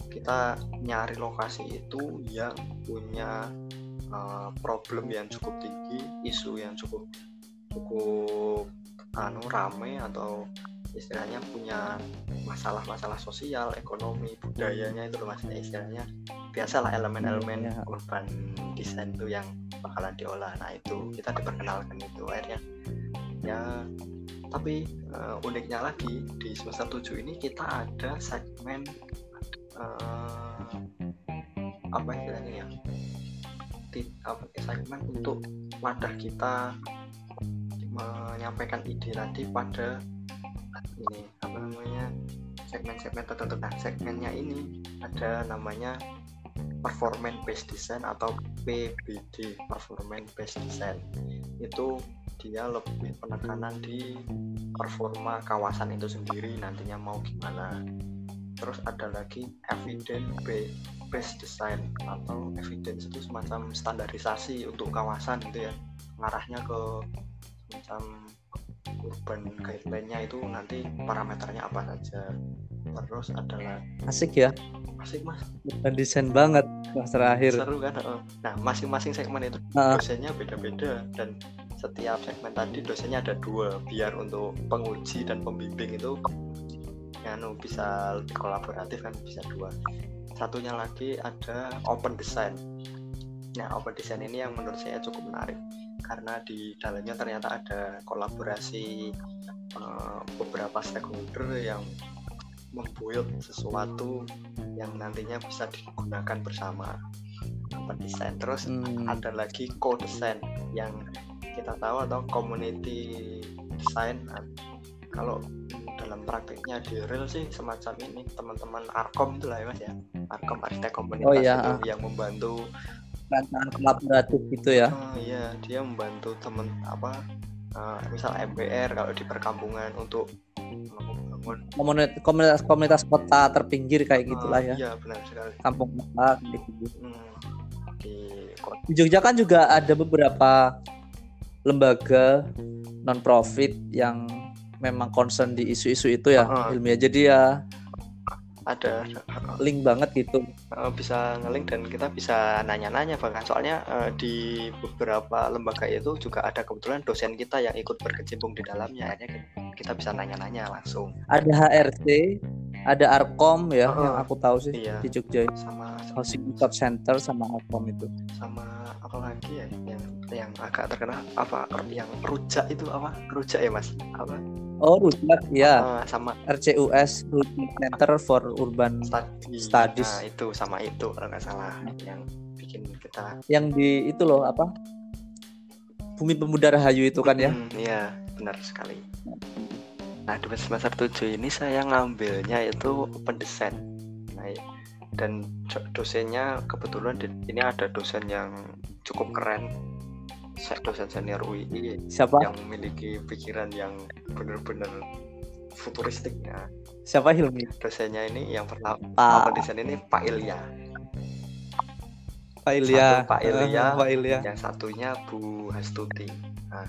kita nyari lokasi itu yang punya uh, problem yang cukup tinggi isu yang cukup cukup anu rame atau istilahnya punya masalah-masalah sosial, ekonomi, budayanya itu loh maksudnya istilahnya biasalah elemen-elemen Ya. urban design itu yang bakalan diolah. Nah itu kita diperkenalkan itu akhirnya ya tapi eh, uniknya lagi di semester 7 ini kita ada segmen eh, apa istilahnya ya Ti- apa segmen untuk wadah kita menyampaikan ide tadi pada ini apa namanya segmen-segmen tertentu. Nah segmennya ini ada namanya performance based design atau PBD performance based design. Itu dia lebih penekanan di performa kawasan itu sendiri nantinya mau gimana. Terus ada lagi evidence ba- based design atau evidence itu semacam standarisasi untuk kawasan gitu ya. Ngarahnya ke semacam urban guideline-nya itu nanti parameternya apa saja. Terus adalah asik ya. Asik mas. Urban design banget semester akhir seru kan nah masing-masing segmen itu dosennya beda-beda dan setiap segmen tadi dosennya ada dua biar untuk penguji dan pembimbing itu anu bisa lebih kolaboratif kan bisa dua. Satunya lagi ada open design. Nah open design ini yang menurut saya cukup menarik karena di dalamnya ternyata ada kolaborasi eh, beberapa stakeholder yang membuild sesuatu yang nantinya bisa digunakan bersama design terus Hmm. ada lagi co-design yang kita tahu atau community design Nah, kalau dalam prakteknya di real sih semacam ini teman-teman Arkom itu lah ya mas ya Arkom arsitek komunitas Oh, iya. itu yang membantu rancangan kolaboratif gitu ya. Oh, iya dia membantu temen apa eh, misal MPR kalau di perkampungan untuk membangun komunitas komunitas, komunitas kota terpinggir kayak gitulah eh, ya. iya benar sekali. Kampung kota gitu. Hmm, di kota. Di Jogja kan juga ada beberapa lembaga non profit yang memang concern di isu-isu itu ya Heeh. ilmiah jadi ya ada. Link banget gitu. Eh, bisa ngelink dan kita bisa nanya-nanya bahkan soalnya eh, di beberapa lembaga itu juga ada kebetulan dosen kita yang ikut berkecimpung di dalamnya. Akhirnya kita bisa nanya-nanya langsung. Ada HRC ada Arkom ya Heeh. yang aku tahu sih Iya. di Jogja sama Housing Research Center sama Arkom itu. Sama apa lagi ya yang yang agak terkenal? Apa yang rujak itu apa? Rujak ya mas? Apa oh Rujak ya Eh, sama. RCUS Center for Urban study. Studies. nah itu sama itu kalau nggak salah yang bikin kita. Yang di itu loh apa? Bumi Pemuda Rahayu itu kan ya? Hmm, iya benar sekali. Nah di semester 7 ini saya ngambilnya itu open design. Nah, dan dosennya kebetulan ini ada dosen yang cukup keren dosen senior UI siapa yang memiliki pikiran yang benar-benar futuristiknya Siapa Hilmi? dosennya ini yang pertama Pak apa desain ini Pak Ilya Pak Ilya. Satu Pak Ilya. Eh, Pak Ilya. yang satunya Bu Hastuti nah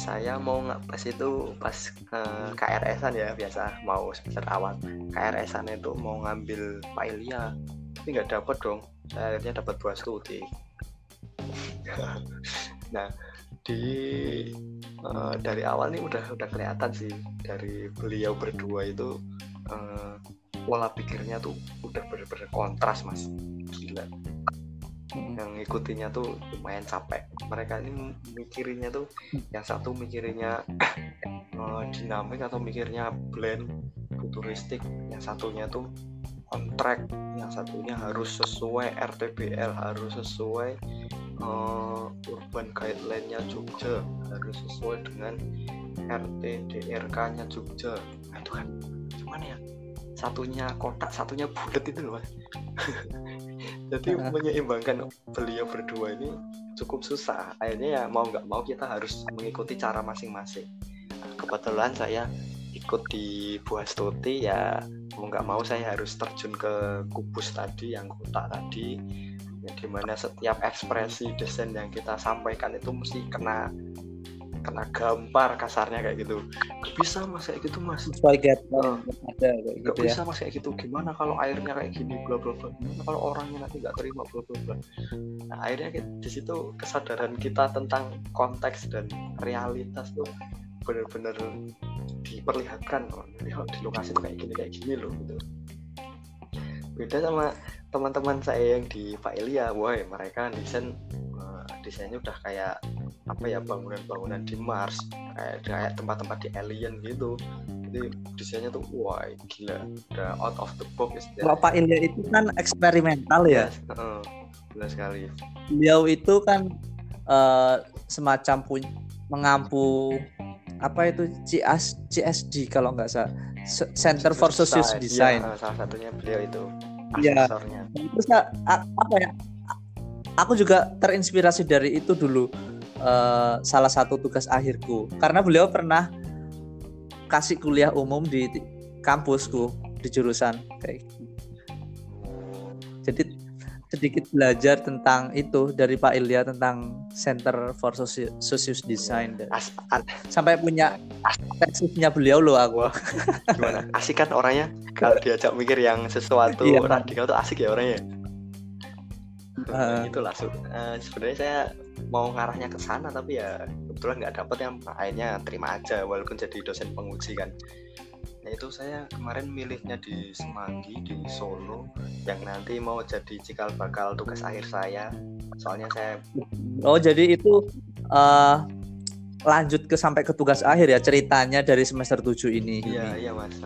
saya mau ngetes itu pas eh, KRS-an ya biasa mau semester awal KRS-an itu mau ngambil Pak Ilya tapi nggak dapet dong saya akhirnya dapat Bu Hastuti nah di eh, dari awal nih udah udah kelihatan sih dari beliau berdua itu eh, pola pikirnya tuh udah bener-bener kontras mas. Gila. Mm. yang ngikutinya tuh lumayan capek. Mereka ini mikirinnya tuh yang satu mikirinnya eh, dinamik atau mikirnya blend futuristik. Yang satunya tuh on track. Yang satunya harus sesuai RTBL harus sesuai eh, urban guideline-nya Jogja harus sesuai dengan RTDRK-nya Jogja. Nah, itu kan cuman ya? Satunya kotak satunya bulat itu loh mas. Jadi Ah. menyeimbangkan beliau berdua ini cukup susah. Akhirnya ya mau nggak mau kita harus mengikuti cara masing-masing. Nah, kebetulan saya ikut di buah stuti ya mau nggak mau saya harus terjun ke kubus tadi yang kotak tadi yang di mana setiap ekspresi desain yang kita sampaikan itu mesti kena kena gambar kasarnya kayak gitu. "Gak bisa mas kayak gitu mas. Yang ada kayak gitu ya. bisa mas kayak gitu. Gimana kalau airnya kayak gini bla bla bla. Gimana kalau orangnya nanti nggak terima bla bla bla. Nah akhirnya kita- di situ kesadaran kita tentang konteks dan realitas tuh benar-benar diperlihatkan oh, kalau di lokasi tuh kayak gini kayak gini loh gitu beda sama teman-teman saya yang di Pak Elia. Wah mereka desain eh, desainnya udah kayak apa ya bangunan-bangunan di Mars kayak kayak tempat-tempat di alien gitu. Jadi desainnya tuh wah gila. Udah out of the box Kalau Pak Ilya itu kan eksperimental ya. Benar sekali. Beliau itu kan eh, semacam pun mengampu apa itu CS, CSD kalau nggak salah. Center for Social Design. Iya, salah satunya beliau itu Iya. asesornya Terus apa ya? Aku juga terinspirasi dari itu dulu eh, salah satu tugas akhirku karena beliau pernah kasih kuliah umum di di kampusku di jurusan kayak gitu. Jadi sedikit belajar tentang itu dari Pak Ilya tentang Center for Soci- Social Design As, sampai punya tesisnya beliau loh aku. gimana asik kan orangnya kalau diajak mikir yang sesuatu Iya. radikal tuh asik ya orangnya Heeh. itu lah Su. Eh, sebenarnya saya mau ngarahnya ke sana tapi ya kebetulan nggak dapet yang akhirnya terima aja walaupun jadi dosen penguji kan nah itu saya kemarin milihnya di Semanggi di Solo yang nanti mau jadi cikal bakal tugas akhir saya soalnya saya Oh jadi itu eh, lanjut ke sampai ke tugas akhir ya ceritanya dari semester 7 ini. Iya iya mas.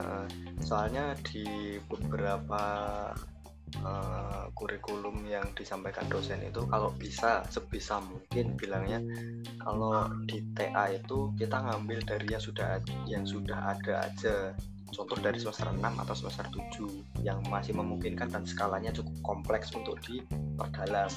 Soalnya di beberapa eh, kurikulum yang disampaikan dosen itu kalau bisa sebisa mungkin bilangnya kalau di TA itu kita ngambil dari yang sudah yang sudah ada aja. Contoh dari semester 6 atau semester 7 yang masih memungkinkan dan skalanya cukup kompleks untuk diperdalam.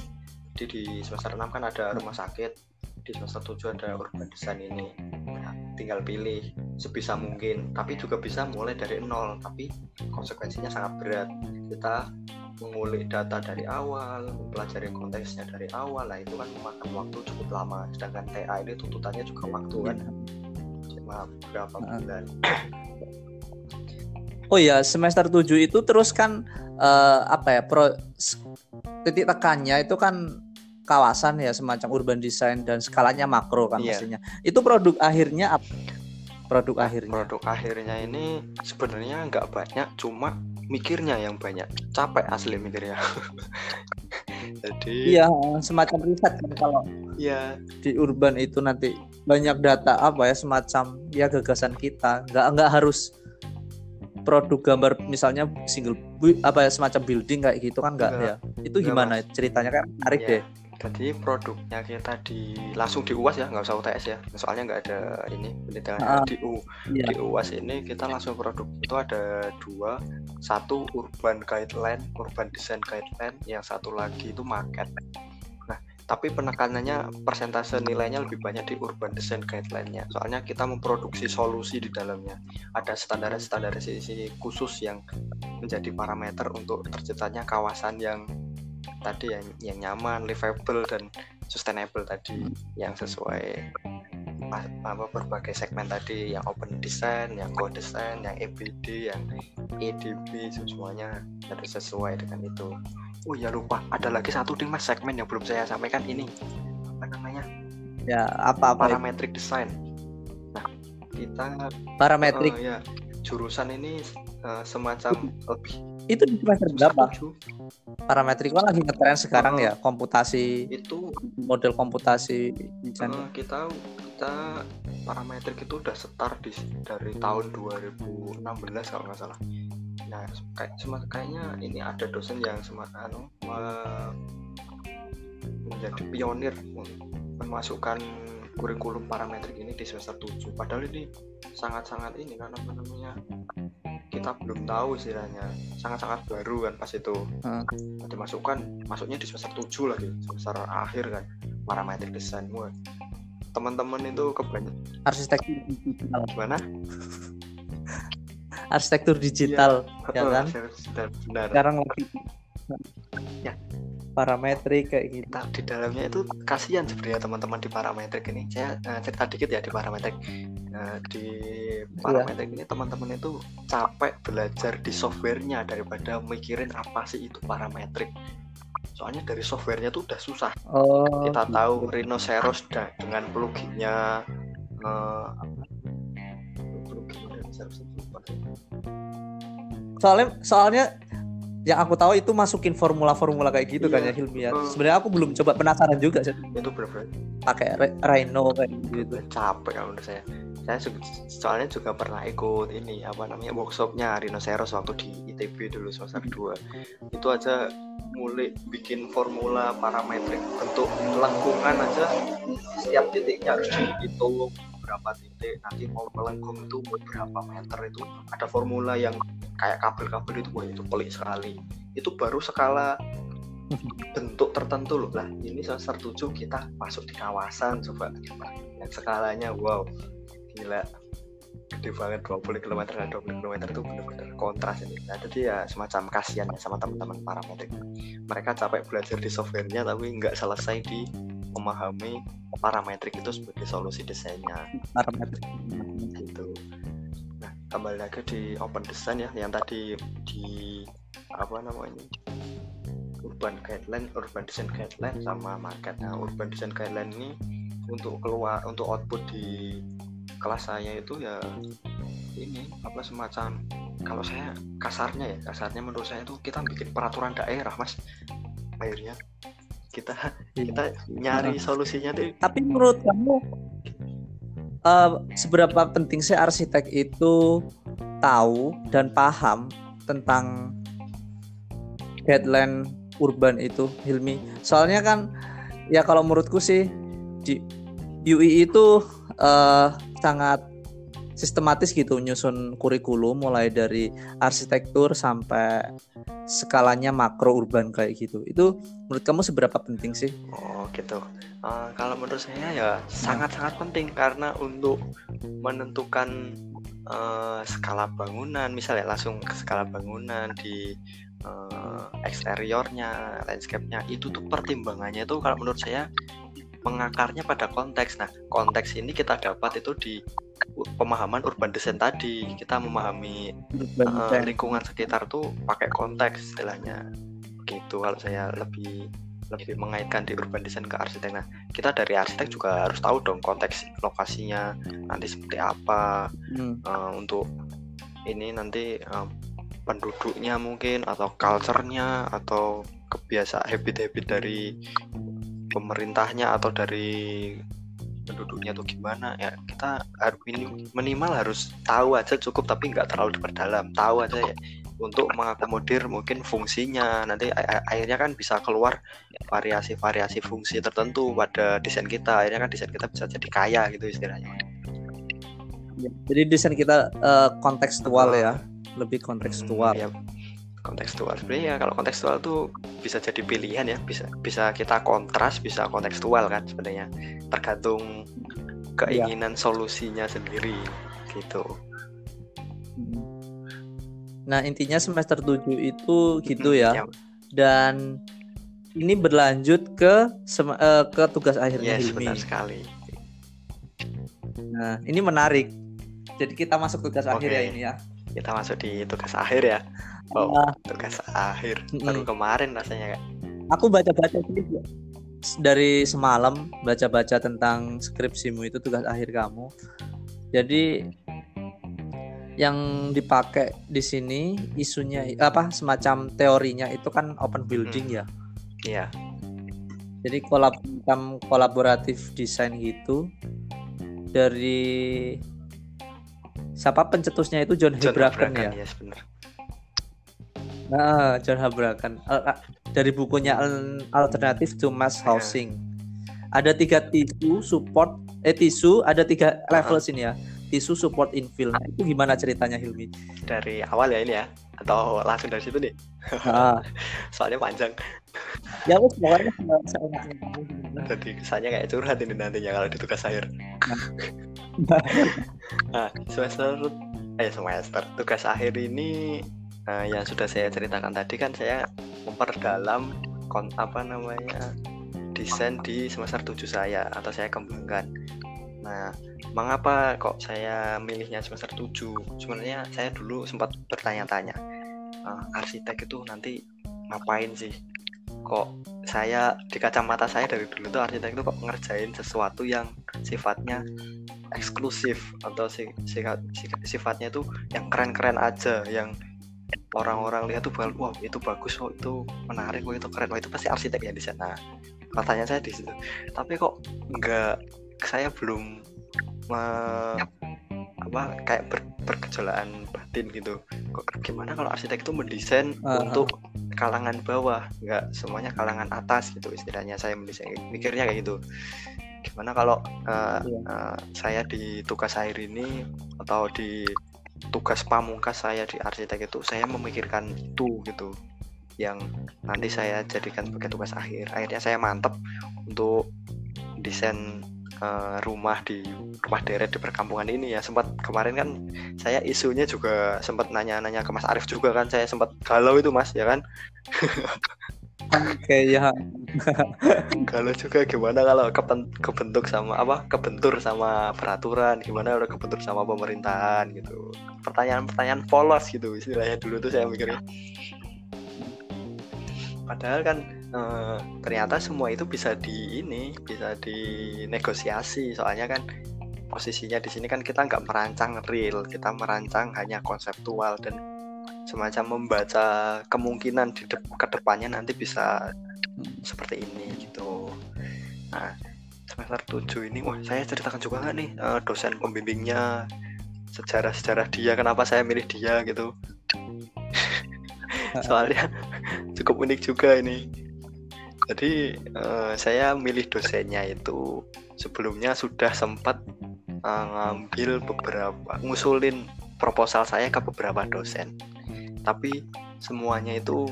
Jadi di semester 6 kan ada rumah sakit, di semester 7 ada urban design ini. Nah, tinggal pilih sebisa mungkin tapi juga bisa mulai dari nol tapi konsekuensinya sangat berat kita mengulik data dari awal mempelajari konteksnya dari awal lah itu kan memakan waktu cukup lama sedangkan TA ini tuntutannya juga waktu kan cuma berapa Ah. bulan Oh ya semester 7 itu terus kan eh, apa ya pro titik tekannya itu kan kawasan ya semacam urban design dan skalanya makro kan Iya. pastinya. Itu produk akhirnya apa? Produk akhirnya. produk akhirnya ini sebenarnya nggak banyak cuma mikirnya yang banyak. Capek asli mikirnya. Jadi Iya semacam riset kan kalau ya di urban itu nanti banyak data apa ya semacam ya gagasan kita. Nggak nggak harus produk gambar misalnya single apa ya semacam building kayak gitu kan nggak Nggak. ya? Itu gimana ceritanya? Kan menarik Ya, deh Jadi produknya kita di langsung di UAS ya, nggak usah UTS ya. Soalnya nggak ada ini penelitian Ah, di U iya. di UAS ini kita langsung produk itu ada dua, satu urban guideline, urban design guideline, yang satu lagi itu market. Nah tapi penekanannya persentase nilainya lebih banyak di urban design guideline-nya soalnya kita memproduksi solusi di dalamnya ada standar-standarisasi khusus yang menjadi parameter untuk terciptanya kawasan yang tadi yang yang nyaman, livable dan sustainable tadi yang sesuai apa berbagai segmen tadi yang open design, yang co design, yang EBD, yang EDB semuanya harus sesuai dengan itu. Oh ya lupa, ada lagi satu nih mas segmen yang belum saya sampaikan ini apa namanya? Ya apa apa? Parametric design. Nah kita parametrik uh, ya jurusan ini uh, semacam lebih itu di semester berapa? Parametrik kan lagi ngetren sekarang ya komputasi itu model komputasi uh, kita kita parametrik itu udah start di dari tahun 2016 kalau nggak salah. Nah kayak cuma kayaknya ini ada dosen yang semacam anu menjadi pionir memasukkan kurikulum parametrik ini di semester 7 padahal ini sangat-sangat ini kan apa namanya kita belum tahu istilahnya. Sangat-sangat baru kan pas itu. Hmm. dimasukkan masuknya di semester 7 lagi semester akhir kan. Parametrik desain teman-teman itu kebanyakan arsitektur digital. Gimana? Arsitektur digital ya, ya kan? Benar. Sekarang lagi ya parametrik kayak gitu nah, di dalamnya itu kasihan sebenarnya teman-teman di parametrik ini saya uh, cerita dikit ya di parametrik uh, di iya. parametrik ya. ini teman-teman itu capek belajar di softwarenya daripada mikirin apa sih itu parametrik soalnya dari softwarenya tuh udah susah oh, kita gitu. tahu Rhinoceros dengan pluginnya uh, soalnya soalnya yang aku tahu itu masukin formula-formula kayak gitu kan iya. kan ya Hilmi ya. Sebenarnya aku belum coba penasaran juga sih. Itu berapa? Pakai Rhino kayak gitu. Capek kalau menurut saya. Saya soalnya juga pernah ikut ini apa namanya workshopnya Rhinoceros waktu di ITB dulu semester 2. Itu aja mulai bikin formula parametrik bentuk lengkungan aja setiap titiknya harus dihitung berapa titik. Nanti mau melengkung itu berapa meter itu ada formula yang kayak kabel-kabel itu wah itu pelik sekali. Itu baru skala bentuk tertentu loh lah. Ini semester 7 kita masuk di kawasan coba yang skalanya wow gila. Gede banget 20 km dan 20 km itu benar-benar kontras ini. Nah jadi ya semacam kasihan ya sama teman-teman parametrik mereka capek belajar di softwarenya tapi nggak selesai di memahami parametrik itu sebagai solusi desainnya. Parametrik. Gitu. Nah kembali lagi di open design ya yang tadi di apa namanya urban guideline urban design guideline sama market. Nah urban design guideline ini untuk keluar untuk output di kelas saya itu ya ini apa semacam kalau saya kasarnya ya kasarnya menurut saya itu kita bikin peraturan daerah mas. Akhirnya kita iya. kita nyari solusinya deh tapi menurut kamu uh, seberapa penting sih arsitek itu tahu dan paham tentang deadline urban itu Hilmi soalnya kan ya kalau menurutku sih di UI itu uh, sangat sistematis gitu nyusun kurikulum mulai dari arsitektur sampai skalanya makro urban kayak gitu. Itu menurut kamu seberapa penting sih? Oh gitu. Uh, kalau menurut saya ya sangat-sangat penting karena untuk menentukan uh, skala bangunan, misalnya langsung ke skala bangunan di uh, eksteriornya, landscape-nya itu tuh pertimbangannya itu kalau menurut saya mengakarnya pada konteks. Nah, konteks ini kita dapat itu di pemahaman urban design tadi. Kita memahami uh, lingkungan sekitar tuh pakai konteks istilahnya. Begitu kalau saya lebih lebih mengaitkan di urban design ke arsitek. Nah, kita dari arsitek juga harus tahu dong konteks lokasinya nanti seperti apa hmm. uh, untuk ini nanti uh, penduduknya mungkin atau culture-nya atau kebiasaan habit-habit dari pemerintahnya atau dari penduduknya atau gimana ya kita harus minimal harus tahu aja cukup tapi nggak terlalu diperdalam. Tahu aja ya untuk mengakomodir mungkin fungsinya. Nanti akhirnya kan bisa keluar variasi-variasi fungsi tertentu pada desain kita. Akhirnya kan desain kita bisa jadi kaya gitu istilahnya. Ya, jadi desain kita uh, kontekstual ya. Lebih kontekstual. hmm, ya kontekstual sebenarnya ya kalau kontekstual tuh bisa jadi pilihan ya. Bisa bisa kita kontras bisa kontekstual kan sebenarnya. Tergantung keinginan ya. solusinya sendiri gitu. Nah intinya semester 7 itu gitu hmm, ya. ya dan ini berlanjut ke uh, ke tugas akhirnya yes, Hilmi. benar sekali. Nah ini menarik. Jadi kita masuk tugas okay. akhir ya ini ya. Kita masuk di tugas akhir ya oh uh, tugas akhir baru mm. kemarin rasanya kak aku baca-baca dari semalam baca-baca tentang skripsimu itu tugas akhir kamu jadi yang dipakai di sini isunya apa semacam teorinya itu kan open building hmm. ya iya jadi kolab kolaboratif desain gitu dari siapa pencetusnya itu John, John Hebraken ya. Yes, benar. Nah, John Hebraken dari bukunya Alternative to Mass iya. Housing. Ada tiga tisu support eh tisu ada tiga level sini ya. Tisu support infill. Nah, itu gimana ceritanya Hilmi? Dari awal ya ini ya atau langsung dari situ nih? Soalnya panjang. Ya wes pokoknya Jadi kesannya kayak curhat ini nantinya kalau di tugas akhir. Nah. nah, semester eh semester tugas akhir ini uh, yang sudah saya ceritakan tadi kan saya memperdalam kon apa namanya desain di semester 7 saya atau saya kembangkan. Nah, mengapa kok saya milihnya semester 7? Sebenarnya saya dulu sempat bertanya-tanya, uh, arsitek itu nanti ngapain sih? Kok saya di kacamata saya dari dulu tuh arsitek itu kok ngerjain sesuatu yang sifatnya eksklusif atau si, si, si, sifatnya tuh yang keren-keren aja yang orang-orang lihat tuh bakal wow itu bagus kok itu menarik kok itu keren wah itu pasti arsitek ya di sana. Katanya saya di situ. Tapi kok enggak saya belum me, apa kayak ber, batin gitu. Kok gimana kalau arsitek itu mendesain uh -huh. untuk kalangan bawah nggak semuanya kalangan atas gitu istilahnya saya mendesain mikirnya kayak gitu. Gimana kalau uh, uh, saya di tugas air ini atau di tugas pamungkas saya di arsitek itu saya memikirkan itu gitu. Yang nanti saya jadikan sebagai tugas akhir. Akhirnya saya mantep untuk desain uh, rumah di rumah deret di perkampungan ini ya. Sempat kemarin kan saya isunya juga sempat nanya-nanya ke Mas Arief juga kan. Saya sempat galau itu Mas ya kan Oke ya. kalau juga gimana kalau kebentuk sama apa kebentur sama peraturan? Gimana udah kebentur sama pemerintahan gitu? Pertanyaan-pertanyaan polos gitu istilahnya. Dulu tuh saya mikirnya. Padahal kan eh, ternyata semua itu bisa di ini bisa dinegosiasi. Soalnya kan posisinya di sini kan kita nggak merancang real. Kita merancang hanya konseptual dan semacam membaca kemungkinan di de ke depannya nanti bisa seperti ini gitu. Nah semester 7 ini wah saya ceritakan juga nggak nih uh, dosen pembimbingnya sejarah-sejarah dia kenapa saya milih dia gitu. Soalnya cukup unik juga ini. Jadi uh, saya milih dosennya itu sebelumnya sudah sempat uh, ngambil beberapa ngusulin proposal saya ke beberapa dosen tapi semuanya itu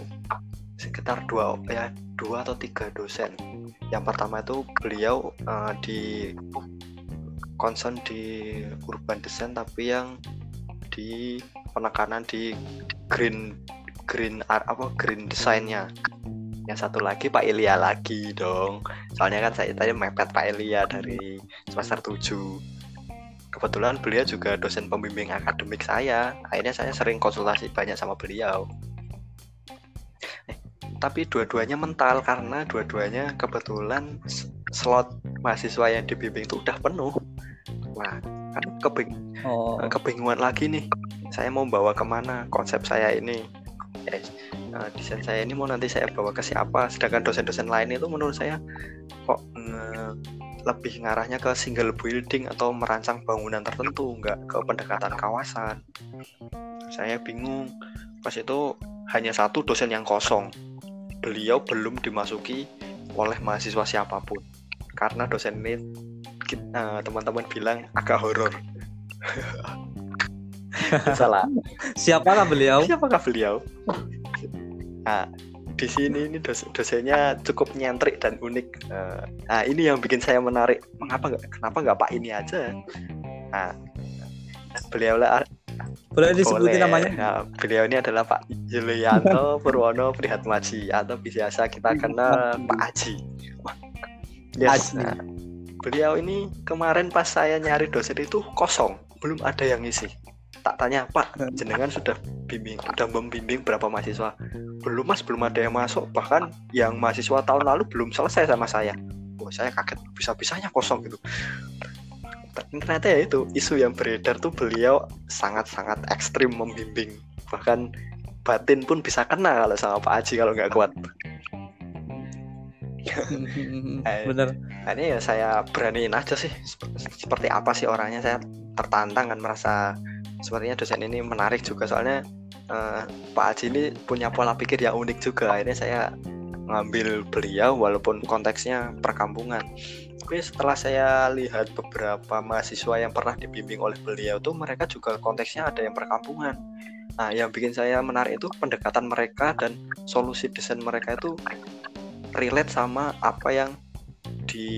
sekitar dua ya dua atau tiga dosen. Yang pertama itu beliau uh, di concern di urban design tapi yang di penekanan di green green art apa green desainnya yang satu lagi Pak Ilya lagi dong. Soalnya kan saya tadi mepet Pak Ilya dari semester 7 kebetulan beliau juga dosen pembimbing akademik saya. Akhirnya saya sering konsultasi banyak sama beliau. Eh, tapi dua-duanya mental karena dua-duanya kebetulan slot mahasiswa yang dibimbing itu udah penuh. Wah kan kebing oh. Kebingungan lagi nih. Saya mau bawa ke mana konsep saya ini. Uh, desain saya ini mau nanti saya bawa ke siapa sedangkan dosen-dosen lain itu menurut saya kok uh, lebih ngarahnya ke single building atau merancang bangunan tertentu, nggak ke pendekatan kawasan. Saya bingung. Pas itu hanya satu dosen yang kosong. Beliau belum dimasuki oleh mahasiswa siapa pun. Karena dosen ini eh, teman-teman bilang agak horor. Salah. Siapakah beliau? Siapakah beliau? Nah, di sini ini dos dosennya cukup nyentrik dan unik. Uh, nah, ini yang bikin saya menarik. Mengapa nggak? Kenapa nggak Pak ini aja? Nah, beliau lah boleh disebutin boleh. namanya? Nah, beliau ini adalah Pak Yulianto Purwono Prihatmaji atau biasa kita kenal Pak Aji. Yes. Aji. Nah, beliau ini kemarin pas saya nyari dosen itu kosong, belum ada yang ngisi tak tanya Pak jenengan sudah bimbing sudah membimbing berapa mahasiswa? Belum mas belum ada yang masuk. Bahkan yang mahasiswa tahun lalu belum selesai sama saya. Oh saya kaget bisa bisanya kosong gitu. Ternyata ya itu isu yang beredar tuh beliau sangat sangat ekstrim membimbing. Bahkan batin pun bisa kena kalau sama Pak Haji kalau nggak kuat. Bener. nah, ini ya saya beraniin aja sih. Seperti apa sih orangnya? Saya tertantang kan merasa sepertinya dosen ini menarik juga soalnya uh, Pak Haji ini punya pola pikir yang unik juga. Akhirnya saya ngambil beliau walaupun konteksnya perkampungan. Tapi setelah saya lihat beberapa mahasiswa yang pernah dibimbing oleh beliau tuh mereka juga konteksnya ada yang perkampungan. Nah yang bikin saya menarik itu pendekatan mereka dan solusi desain mereka itu relate sama apa yang di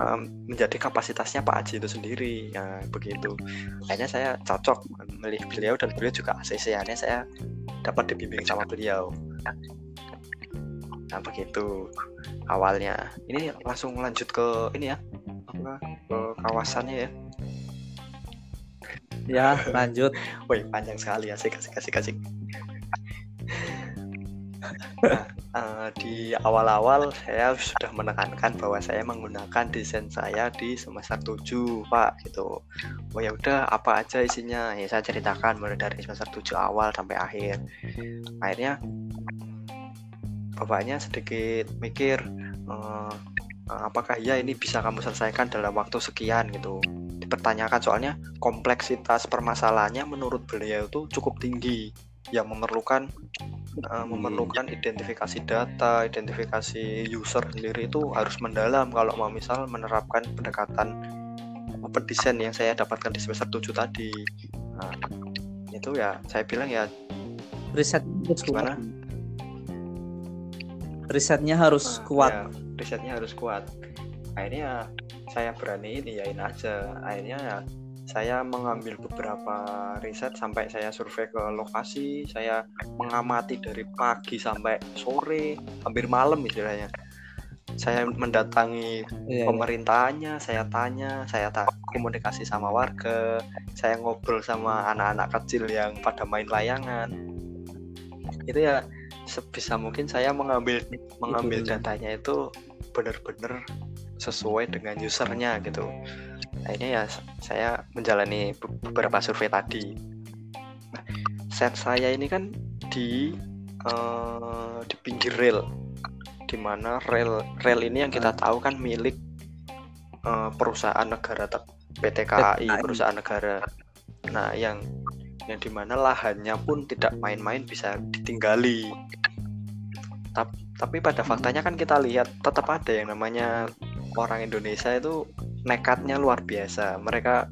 um, menjadi kapasitasnya Pak Haji itu sendiri. Ya begitu. Akhirnya saya cocok memilih beliau dan beliau juga ACC akhirnya saya dapat dibimbing sama beliau. Nah begitu awalnya. Ini langsung lanjut ke ini ya apa ke kawasannya ya. Ya lanjut. Woi panjang sekali. Ya kasih kasih kasih nah, uh, di awal-awal saya sudah menekankan bahwa saya menggunakan desain saya di semester 7 Pak gitu. Oh ya udah apa aja isinya? Ya saya ceritakan mulai dari semester 7 awal sampai akhir. Akhirnya bapaknya sedikit mikir uh, apakah ya ini bisa kamu selesaikan dalam waktu sekian? gitu. Dipertanyakan soalnya kompleksitas permasalahannya menurut beliau itu cukup tinggi yang memerlukan uh, memerlukan identifikasi data, identifikasi user sendiri itu harus mendalam kalau mau misal menerapkan pendekatan open design yang saya dapatkan di semester 7 tadi. Nah, itu ya saya bilang ya riset gimana? Risetnya harus nah, kuat. Ya, risetnya harus kuat. Akhirnya saya berani ini yain aja. Akhirnya ya saya mengambil beberapa riset sampai saya survei ke lokasi, saya mengamati dari pagi sampai sore, hampir malam istilahnya. Saya mendatangi yeah, iya. pemerintahannya, saya tanya, saya tak komunikasi sama warga, saya ngobrol sama anak-anak kecil yang pada main layangan. Itu ya sebisa mungkin saya mengambil mengambil datanya itu benar-benar sesuai dengan usernya gitu akhirnya ya saya menjalani beberapa survei tadi. Nah, set saya ini kan di uh, di pinggir rel di mana rel rel ini yang kita tahu kan milik uh, perusahaan negara PT KAI perusahaan negara. Nah yang yang di mana lahannya pun tidak main-main bisa ditinggali. Tapi, tapi pada faktanya kan kita lihat tetap ada yang namanya orang Indonesia itu nekatnya luar biasa. Mereka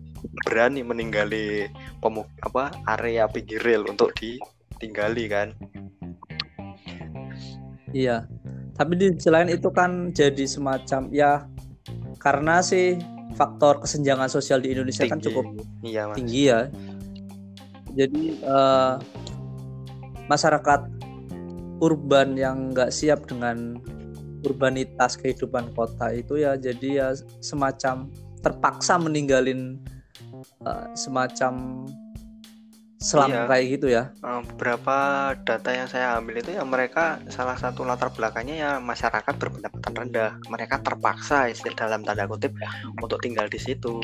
berani meninggali pemuk apa area pinggir rel untuk ditinggali kan. Iya. Tapi di sisi lain itu kan jadi semacam ya karena sih faktor kesenjangan sosial di Indonesia kan tinggi. kan cukup iya, mas. tinggi ya. Jadi uh, masyarakat urban yang nggak siap dengan urbanitas kehidupan kota itu ya jadi ya semacam terpaksa meninggalin uh, semacam selam iya. kayak gitu ya. Beberapa data yang saya ambil itu ya mereka salah satu latar belakangnya ya masyarakat berpendapatan rendah. Mereka terpaksa istilah dalam tanda kutip untuk tinggal di situ.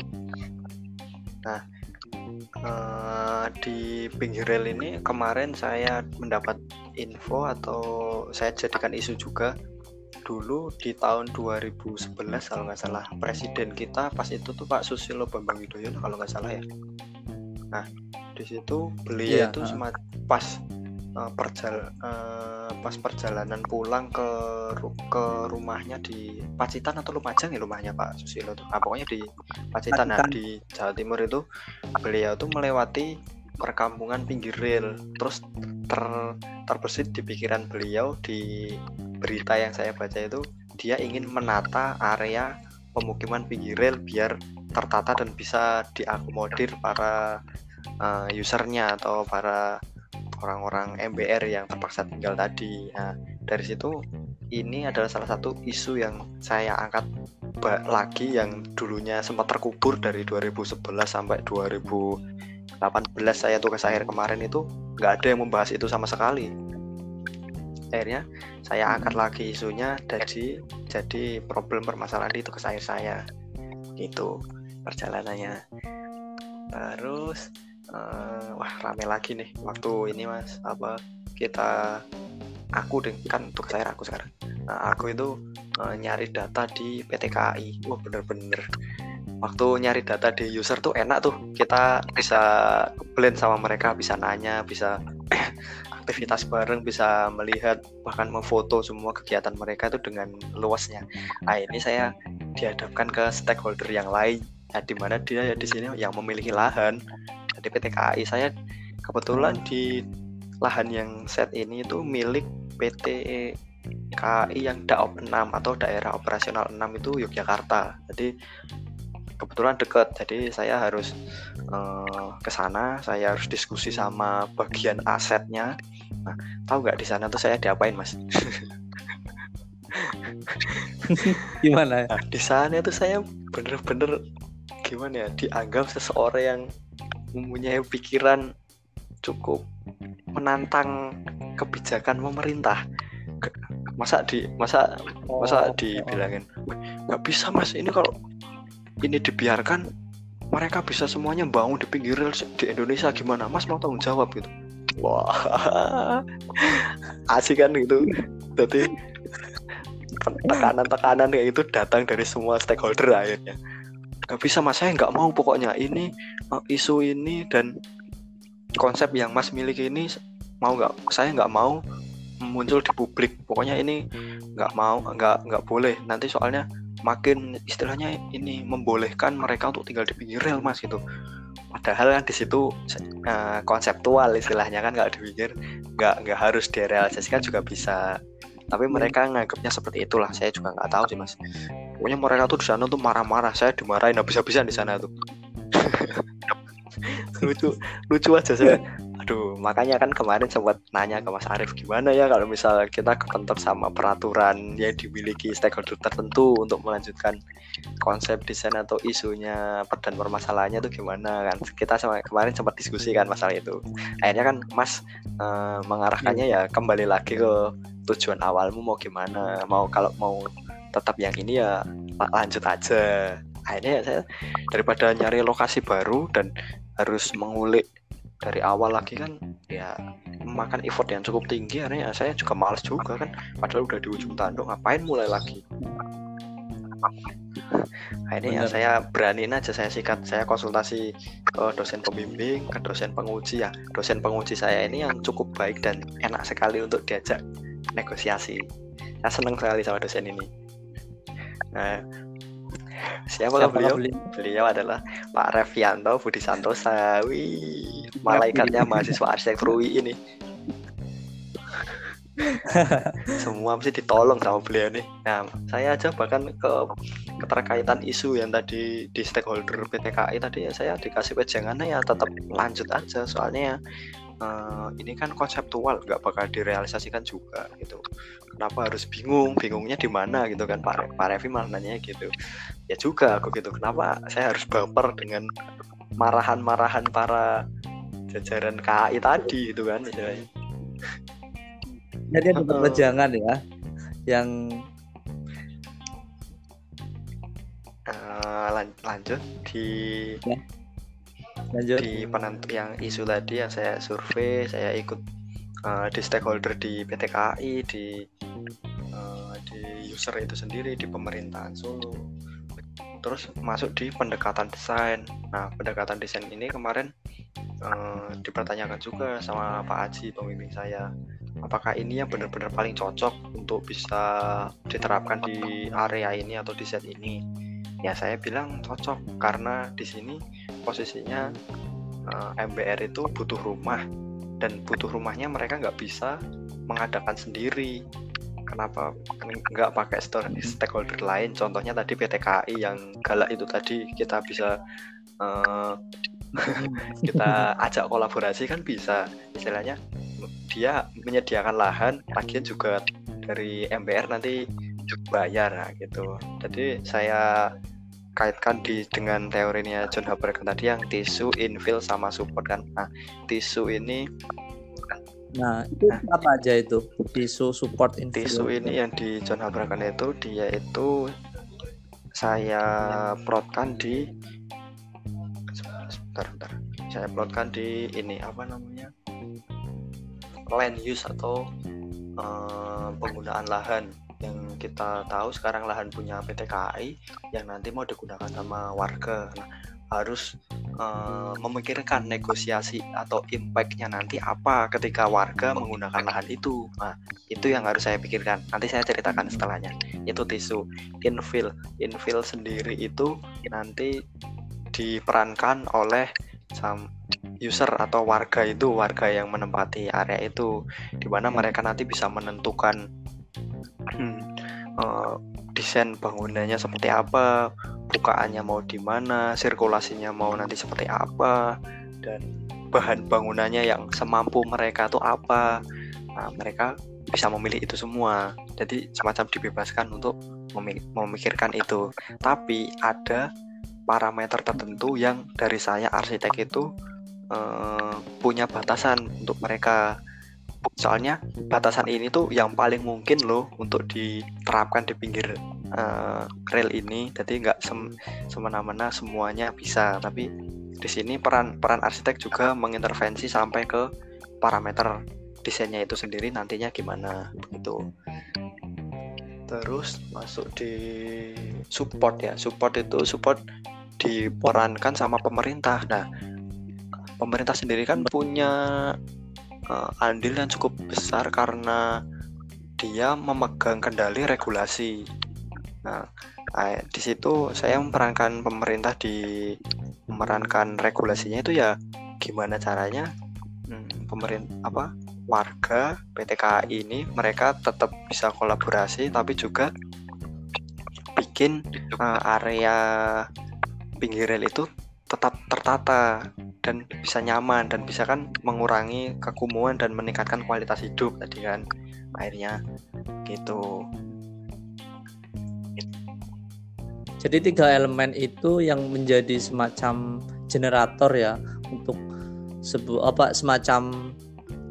Nah, uh, di pinggir rel ini kemarin saya mendapat info atau saya jadikan isu juga dulu di tahun 2011 kalau nggak salah presiden kita pas itu tuh Pak Susilo Bambang Yudhoyono kalau nggak salah ya. Nah di situ beliau yeah, itu uh. pas uh, perjal uh, pas perjalanan pulang ke ke rumahnya di Pacitan atau Lumajang ya rumahnya Pak Susilo tuh. Nah, pokoknya di Pacitan, Pacitan. Nah, di Jawa Timur itu beliau tuh melewati perkampungan pinggir rel terus ter terbesit di pikiran beliau di berita yang saya baca itu dia ingin menata area pemukiman pinggir rel biar tertata dan bisa diakomodir para uh, usernya atau para orang-orang MBR yang terpaksa tinggal tadi. Nah, dari situ ini adalah salah satu isu yang saya angkat lagi yang dulunya sempat terkubur dari 2011 sampai 2018 saya tugas akhir kemarin itu nggak ada yang membahas itu sama sekali. Akhirnya saya angkat lagi isunya jadi jadi problem permasalahan di tugas akhir saya. Itu perjalanannya. Terus uh, wah rame lagi nih waktu ini mas. Apa kita aku deh kan tugas akhir aku sekarang. Nah, aku itu uh, nyari data di PT KAI wah bener-bener waktu nyari data di user tuh enak tuh. Kita bisa blend sama mereka bisa nanya bisa aktivitas bareng bisa melihat bahkan memfoto semua kegiatan mereka itu dengan luasnya. Nah ini saya dihadapkan ke stakeholder yang lain. Ya di mana dia? Ya di sini yang memiliki lahan. Jadi PT KAI saya kebetulan di lahan yang set ini itu milik PT KAI yang DAOP 6 atau daerah operasional 6 itu Yogyakarta. Jadi kebetulan dekat, jadi saya harus uh, ke sana, saya harus diskusi sama bagian asetnya. Nah, tahu nggak di sana tuh saya diapain, Mas? gimana? Nah, di sana tuh saya bener-bener gimana ya, dianggap seseorang yang mempunyai pikiran cukup menantang kebijakan pemerintah masa di masa masa oh. dibilangin nggak bisa mas ini kalau ini dibiarkan mereka bisa semuanya bangun di pinggir rel di Indonesia. Gimana? Mas mau tanggung jawab gitu. Wah asik kan gitu. Jadi tekanan-tekanan kayak itu datang dari semua stakeholder akhirnya. Nggak bisa mas. Saya nggak mau pokoknya ini uh, isu ini dan konsep yang mas miliki ini mau nggak saya nggak mau muncul di publik. Pokoknya ini nggak mau nggak nggak boleh. Nanti soalnya makin istilahnya ini membolehkan mereka untuk tinggal di pinggir rel mas gitu. Padahal kan di situ uh, konseptual istilahnya kan nggak dipikir nggak nggak harus direalisasikan juga bisa. Tapi iya. mereka nganggapnya seperti itulah saya juga nggak tahu sih mas. Pokoknya mereka tuh di sana tuh marah-marah saya dimarahin habis-habisan di sana tuh lucu lucu aja saya Aduh, makanya kan kemarin sempat nanya ke Mas Arief gimana ya kalau misal kita kepentok sama peraturan yang dimiliki stakeholder tertentu untuk melanjutkan konsep desain atau isunya dan permasalahannya itu gimana kan? Kita sama kemarin sempat diskusi kan masalah itu. Akhirnya kan Mas uh, mengarahkannya ya kembali lagi ke tujuan awalmu mau gimana? Mau kalau mau tetap yang ini ya lanjut aja. Akhirnya ya saya daripada nyari lokasi baru dan harus mengulik dari awal lagi kan ya memakan effort yang cukup tinggi. Akhirnya saya juga males juga kan. Padahal udah di ujung tanduk ngapain mulai lagi? Akhirnya ya saya beraniin aja saya sikat saya konsultasi ke dosen pembimbing ke dosen penguji. Ya dosen penguji saya ini yang cukup baik dan enak sekali untuk diajak negosiasi. Saya seneng sekali sama dosen ini. Nah Siapa, Siapa beliau? beliau? Beliau adalah Pak Revianto Budi Santosa. Wih, malaikatnya mahasiswa arsitektur UI ini. Semua mesti ditolong sama beliau nih. Nah, saya aja bahkan ke keterkaitan isu yang tadi di stakeholder PTKI tadi ya saya dikasih wejangannya ya tetap lanjut aja soalnya uh, ini kan konseptual nggak bakal direalisasikan juga gitu kenapa harus bingung bingungnya di mana gitu kan Pak Pak Revi malah nanya gitu ya juga aku gitu. Kenapa saya harus baper dengan marahan-marahan para jajaran KAI tadi gitu kan misalnya jadi ada wejangan ya yang uh, lan lanjut di ya. Lanjut. di penentu yang isu tadi yang saya survei saya ikut uh, di stakeholder di PT KAI di uh, di user itu sendiri di pemerintahan Solo terus masuk di pendekatan desain. Nah pendekatan desain ini kemarin uh, dipertanyakan juga sama Pak Aji pembimbing saya. Apakah ini yang benar-benar paling cocok untuk bisa diterapkan di area ini atau di set ini? Ya saya bilang cocok karena di sini posisinya eh, MBR itu butuh rumah. Dan butuh rumahnya mereka nggak bisa mengadakan sendiri kenapa nggak pakai stakeholder lain? Contohnya tadi PT KAI yang galak itu tadi kita bisa uh, kita ajak kolaborasi kan bisa. Istilahnya dia menyediakan lahan lagian juga dari MBR nanti bayar nah, gitu. Jadi saya kaitkan di dengan teorinya John Habermas tadi yang tisu infill sama support kan. Nah tisu ini Nah, itu nah, apa aja itu? Tisu support infill. Tisu ini yang di John Habrakan itu dia itu saya plotkan di sebentar, sebentar. Saya plotkan di ini apa namanya? land use atau uh, penggunaan lahan yang kita tahu sekarang lahan punya PT KAI yang nanti mau digunakan sama warga. Nah, harus uh, memikirkan negosiasi atau impactnya nanti apa ketika warga menggunakan lahan itu. Nah itu yang harus saya pikirkan. Nanti saya ceritakan setelahnya. Itu tisu. Infill. Infill sendiri itu nanti diperankan oleh sam user atau warga itu warga yang menempati area itu. Di mana mereka nanti bisa menentukan uh, desain bangunannya seperti apa bukaannya mau di mana, sirkulasinya mau nanti seperti apa, dan bahan bangunannya yang semampu mereka itu apa. Nah, mereka bisa memilih itu semua. Jadi semacam dibebaskan untuk memikirkan itu. Tapi ada parameter tertentu yang dari saya arsitek itu uh, punya batasan untuk mereka soalnya batasan ini tuh yang paling mungkin loh untuk diterapkan di pinggir uh, rel ini. Jadi nggak sem semena-mena semuanya bisa. Tapi di sini peran peran arsitek juga mengintervensi sampai ke parameter desainnya itu sendiri nantinya gimana begitu. Terus masuk di support ya. Support itu support diperankan sama pemerintah. Nah pemerintah sendiri kan punya uh, andil yang cukup besar karena dia memegang kendali regulasi. Nah, di situ saya memerankan pemerintah di memerankan regulasinya itu ya gimana caranya hmm, pemerintah apa warga PTKI ini mereka tetap bisa kolaborasi tapi juga bikin uh, area pinggir rel itu tetap tertata dan bisa nyaman dan bisa kan mengurangi kekumuhan dan meningkatkan kualitas hidup tadi kan akhirnya gitu. Jadi tiga elemen itu yang menjadi semacam generator ya untuk sebuah apa semacam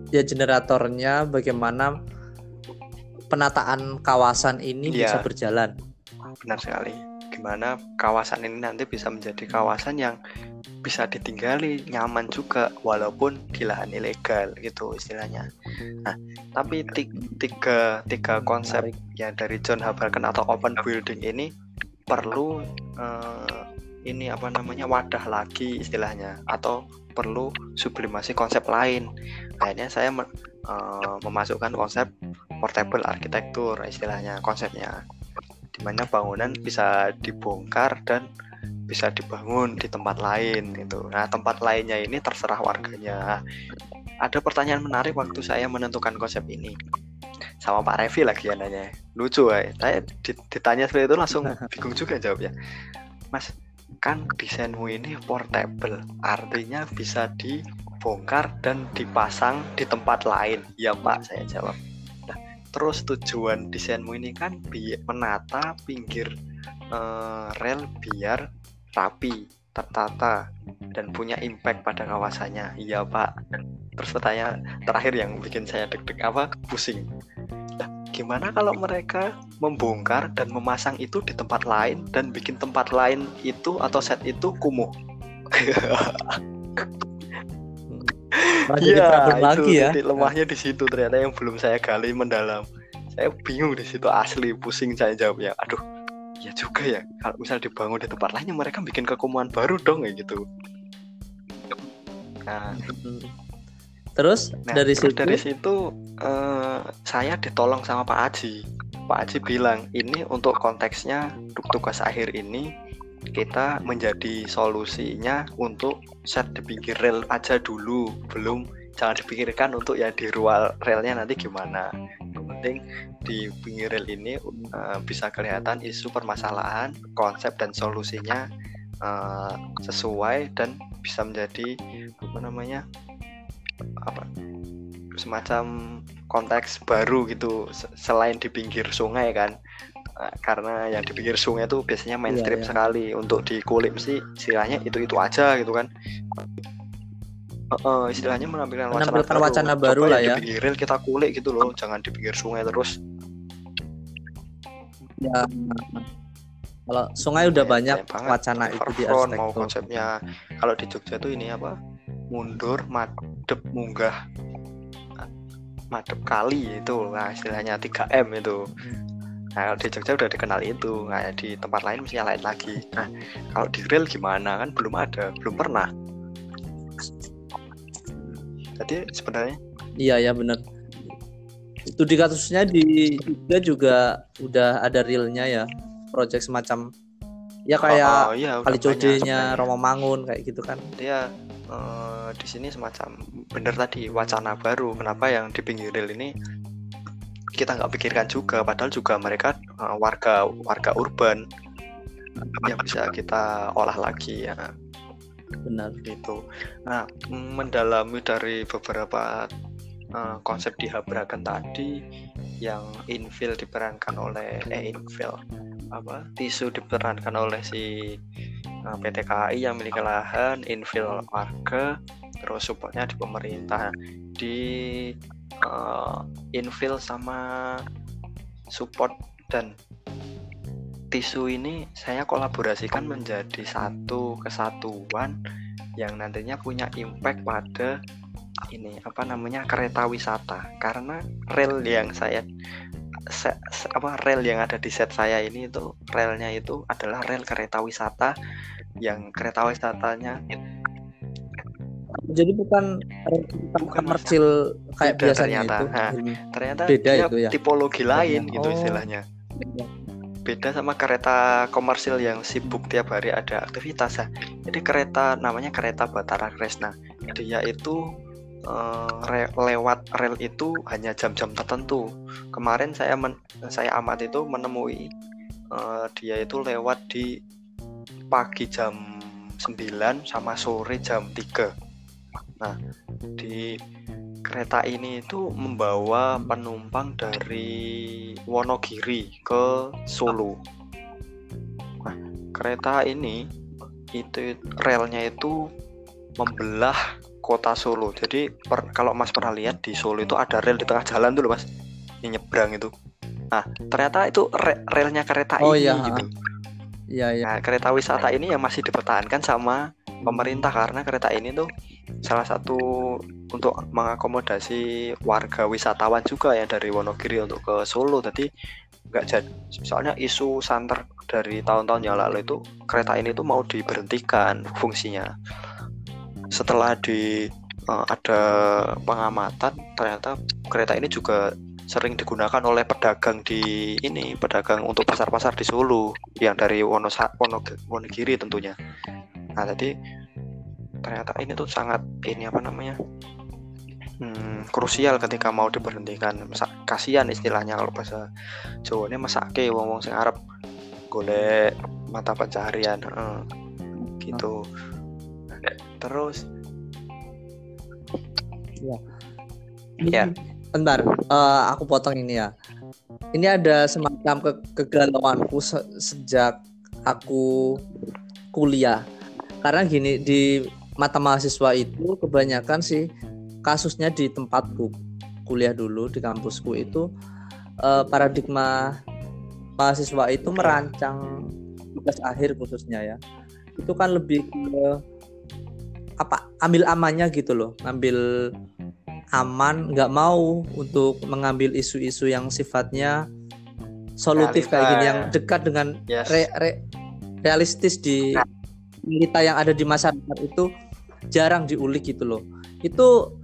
ya generatornya bagaimana penataan kawasan ini ya. bisa berjalan. Benar sekali gimana kawasan ini nanti bisa menjadi kawasan yang bisa ditinggali nyaman juga walaupun di lahan ilegal gitu istilahnya. Nah, tapi tiga tiga konsep yang dari John Haberken atau open building ini perlu uh, ini apa namanya wadah lagi istilahnya atau perlu sublimasi konsep lain. Akhirnya saya uh, memasukkan konsep portable arsitektur istilahnya konsepnya di mana bangunan bisa dibongkar dan bisa dibangun di tempat lain itu. Nah, tempat lainnya ini terserah warganya. Ada pertanyaan menarik waktu saya menentukan konsep ini. Sama Pak Revi lagi ya nanya. Lucu ya. Saya ditanya seperti itu langsung bingung juga jawabnya. Mas, kan desainmu ini portable. Artinya bisa dibongkar dan dipasang di tempat lain. Ya Pak, saya jawab. Terus tujuan desainmu ini kan menata pinggir uh, rel biar rapi, tertata, dan punya impact pada kawasannya. Iya Pak. Terus pertanyaan terakhir yang bikin saya deg-deg apa? Pusing. Nah, gimana kalau mereka membongkar dan memasang itu di tempat lain dan bikin tempat lain itu atau set itu kumuh? Iya, itu ya. lemahnya di situ ternyata yang belum saya gali mendalam. Saya bingung di situ asli, pusing saya jawabnya. Aduh, ya juga ya kalau misal dibangun di tempat lainnya mereka bikin kekumuhan baru dong kayak gitu nah terus nah, dari terus situ dari situ uh, saya ditolong sama Pak Aji Pak Aji bilang ini untuk konteksnya tugas akhir ini kita menjadi solusinya untuk set di pinggir rel aja dulu. Belum jangan dipikirkan untuk ya di ruang relnya nanti gimana. Yang penting di pinggir rel ini uh, bisa kelihatan isu permasalahan konsep dan solusinya uh, sesuai dan bisa menjadi apa namanya apa semacam konteks baru gitu selain di pinggir sungai kan karena yang di pinggir sungai itu biasanya mainstream iya, iya. sekali. Untuk di kulit mesti istilahnya itu itu aja gitu kan. Uh, uh, istilahnya menampilkan wacana baru, wacana baru lah ya. di pinggir kita kulik gitu loh jangan di pinggir sungai terus. Ya. Kalau sungai udah ya, banyak wacana itu di arsitektur mau konsepnya. Kalau di Jogja tuh ini apa? Mundur madep munggah. Madep kali itu nah istilahnya 3M itu nah kalau di Jogja udah dikenal itu nah di tempat lain mesti lain lagi. Nah kalau di grill gimana? Kan belum ada belum pernah. Jadi sebenarnya iya ya benar itu di kasusnya di Jogja juga udah ada realnya ya. Project semacam ya kayak oh, oh, iya, kali codenya Romo Mangun kayak gitu kan. Dia uh, di sini semacam bener tadi wacana baru. Kenapa yang di pinggir rel ini kita nggak pikirkan juga padahal juga mereka uh, warga warga urban yang bisa kita olah lagi ya. Benar. Gitu. Nah mendalami dari beberapa uh, konsep di Habrakan tadi yang infill diperankan oleh eh infill apa tisu diperankan oleh si uh, eh, PT KAI yang memiliki lahan infill warga terus supportnya di pemerintah. Di uh, infill sama support dan tisu ini saya kolaborasikan menjadi satu kesatuan yang nantinya punya impact pada ini apa namanya kereta wisata. Karena rel yang saya se, se, apa rel yang ada di set saya ini itu relnya itu adalah rel kereta wisata yang kereta wisatanya jadi bukan komersil kayak beda biasanya ternyata. itu. Nah, ternyata beda itu ya. tipologi lain oh. gitu istilahnya. Beda sama kereta komersil yang sibuk tiap hari ada aktivitas ya jadi kereta namanya kereta Batara Kresna. Dia itu uh, re lewat rel itu hanya jam-jam tertentu. Kemarin saya men saya amat itu menemui uh, dia itu lewat di pagi jam 9 sama sore jam 3. Nah, di kereta ini itu membawa penumpang dari Wonogiri ke Solo. Nah, kereta ini itu relnya itu membelah kota Solo. Jadi per, kalau Mas pernah lihat di Solo itu ada rel di tengah jalan tuh loh Mas, yang nyebrang itu. Nah ternyata itu re, relnya kereta oh, ini iya. gitu. Iya, iya. Nah kereta wisata ini yang masih dipertahankan sama pemerintah karena kereta ini tuh salah satu untuk mengakomodasi warga wisatawan juga ya dari Wonogiri untuk ke Solo. Jadi nggak jadi soalnya isu santer dari tahun-tahun yang lalu itu kereta ini tuh mau diberhentikan fungsinya setelah di uh, ada pengamatan ternyata kereta ini juga sering digunakan oleh pedagang di ini pedagang untuk pasar-pasar di Solo yang dari Wonosa, Wono, Wonogiri tentunya. Nah jadi ternyata ini tuh sangat ini apa namanya hmm, krusial ketika mau diberhentikan. Kasihan istilahnya kalau bahasa Jawa ini masake wong wong sing Arab golek mata pencaharian uh, gitu. Terus ya. Ya. Bentar, uh, aku potong ini ya. Ini ada semacam ke kegalauanku se sejak aku kuliah. Karena gini di mata mahasiswa itu kebanyakan sih kasusnya di tempatku kuliah dulu di kampusku itu uh, paradigma mahasiswa itu merancang tugas akhir khususnya ya itu kan lebih ke apa ambil amannya gitu loh ngambil aman nggak mau untuk mengambil isu-isu yang sifatnya solutif kayak gini yang dekat dengan yes. re, re, realistis di kita yang ada di masyarakat itu jarang diulik gitu loh. Itu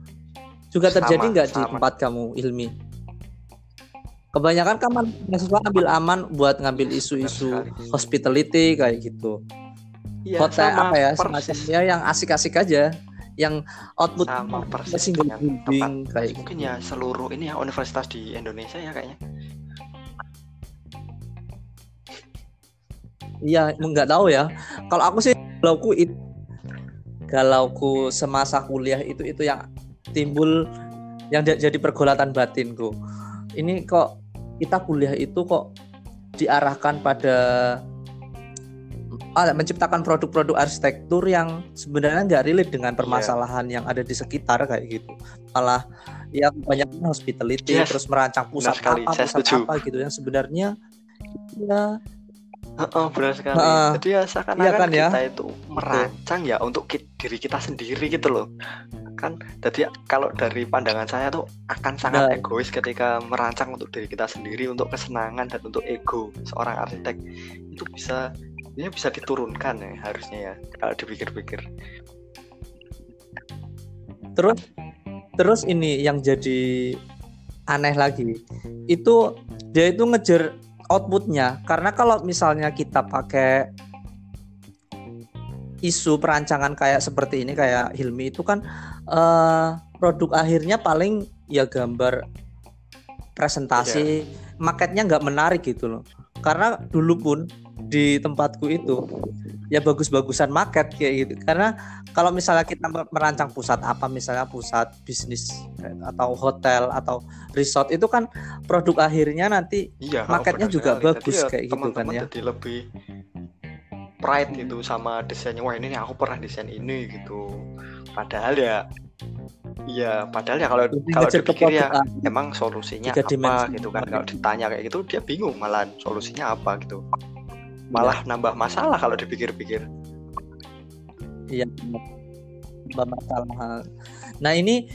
juga terjadi nggak di tempat kamu ilmi? Kebanyakan kan mahasiswa ambil aman buat ngambil isu-isu hospitality kayak gitu. Ya, hotel apa ya semacamnya yang asik-asik aja yang output sama persis dengan tempat kayak mungkin gitu. ya seluruh ini ya universitas di Indonesia ya kayaknya Iya, nggak tahu ya. Kalau aku sih galauku itu galauku semasa kuliah itu itu yang timbul yang ja- jadi pergolatan batinku. Ini kok kita kuliah itu kok diarahkan pada menciptakan produk-produk arsitektur yang sebenarnya nggak relate dengan permasalahan yang ada di sekitar kayak gitu. Malah ya kebanyakan hospitality Yes, terus merancang pusat sekali. apa pusat setuju. apa gitu yang sebenarnya ya Heeh, benar sekali. Heeh. Jadi ya seakan-akan Iya kan ya? kita itu merancang ya untuk ki- diri kita sendiri gitu loh. Kan jadi kalau dari pandangan saya tuh akan sangat Nah. egois ketika merancang untuk diri kita sendiri untuk kesenangan dan untuk ego seorang arsitek. Itu bisa ya bisa diturunkan ya harusnya ya kalau dipikir-pikir. Terus terus ini yang jadi aneh lagi itu dia itu ngejar outputnya. Karena kalau misalnya kita pakai isu perancangan kayak seperti ini kayak Hilmi itu kan eh, produk akhirnya paling ya gambar presentasi maketnya nggak menarik gitu loh. Karena dulu pun di tempatku itu ya bagus-bagusan market kayak gitu karena kalau misalnya kita mer- merancang pusat apa misalnya pusat bisnis eh, atau hotel atau resort itu kan produk akhirnya nanti Iya, Marketnya juga sekali. bagus Jadi kayak gitu kan ya. Jadi lebih pride gitu sama desainnya. Wah ini nih aku pernah desain ini gitu. Padahal ya, iya padahal ya kalau lebih kalau dipikir ya akhir. emang solusinya apa dimensi. gitu kan. Kalau ditanya kayak gitu dia bingung malah solusinya apa gitu. Malah nambah masalah kalau dipikir-pikir. Iya, benar. masalah. Nah ini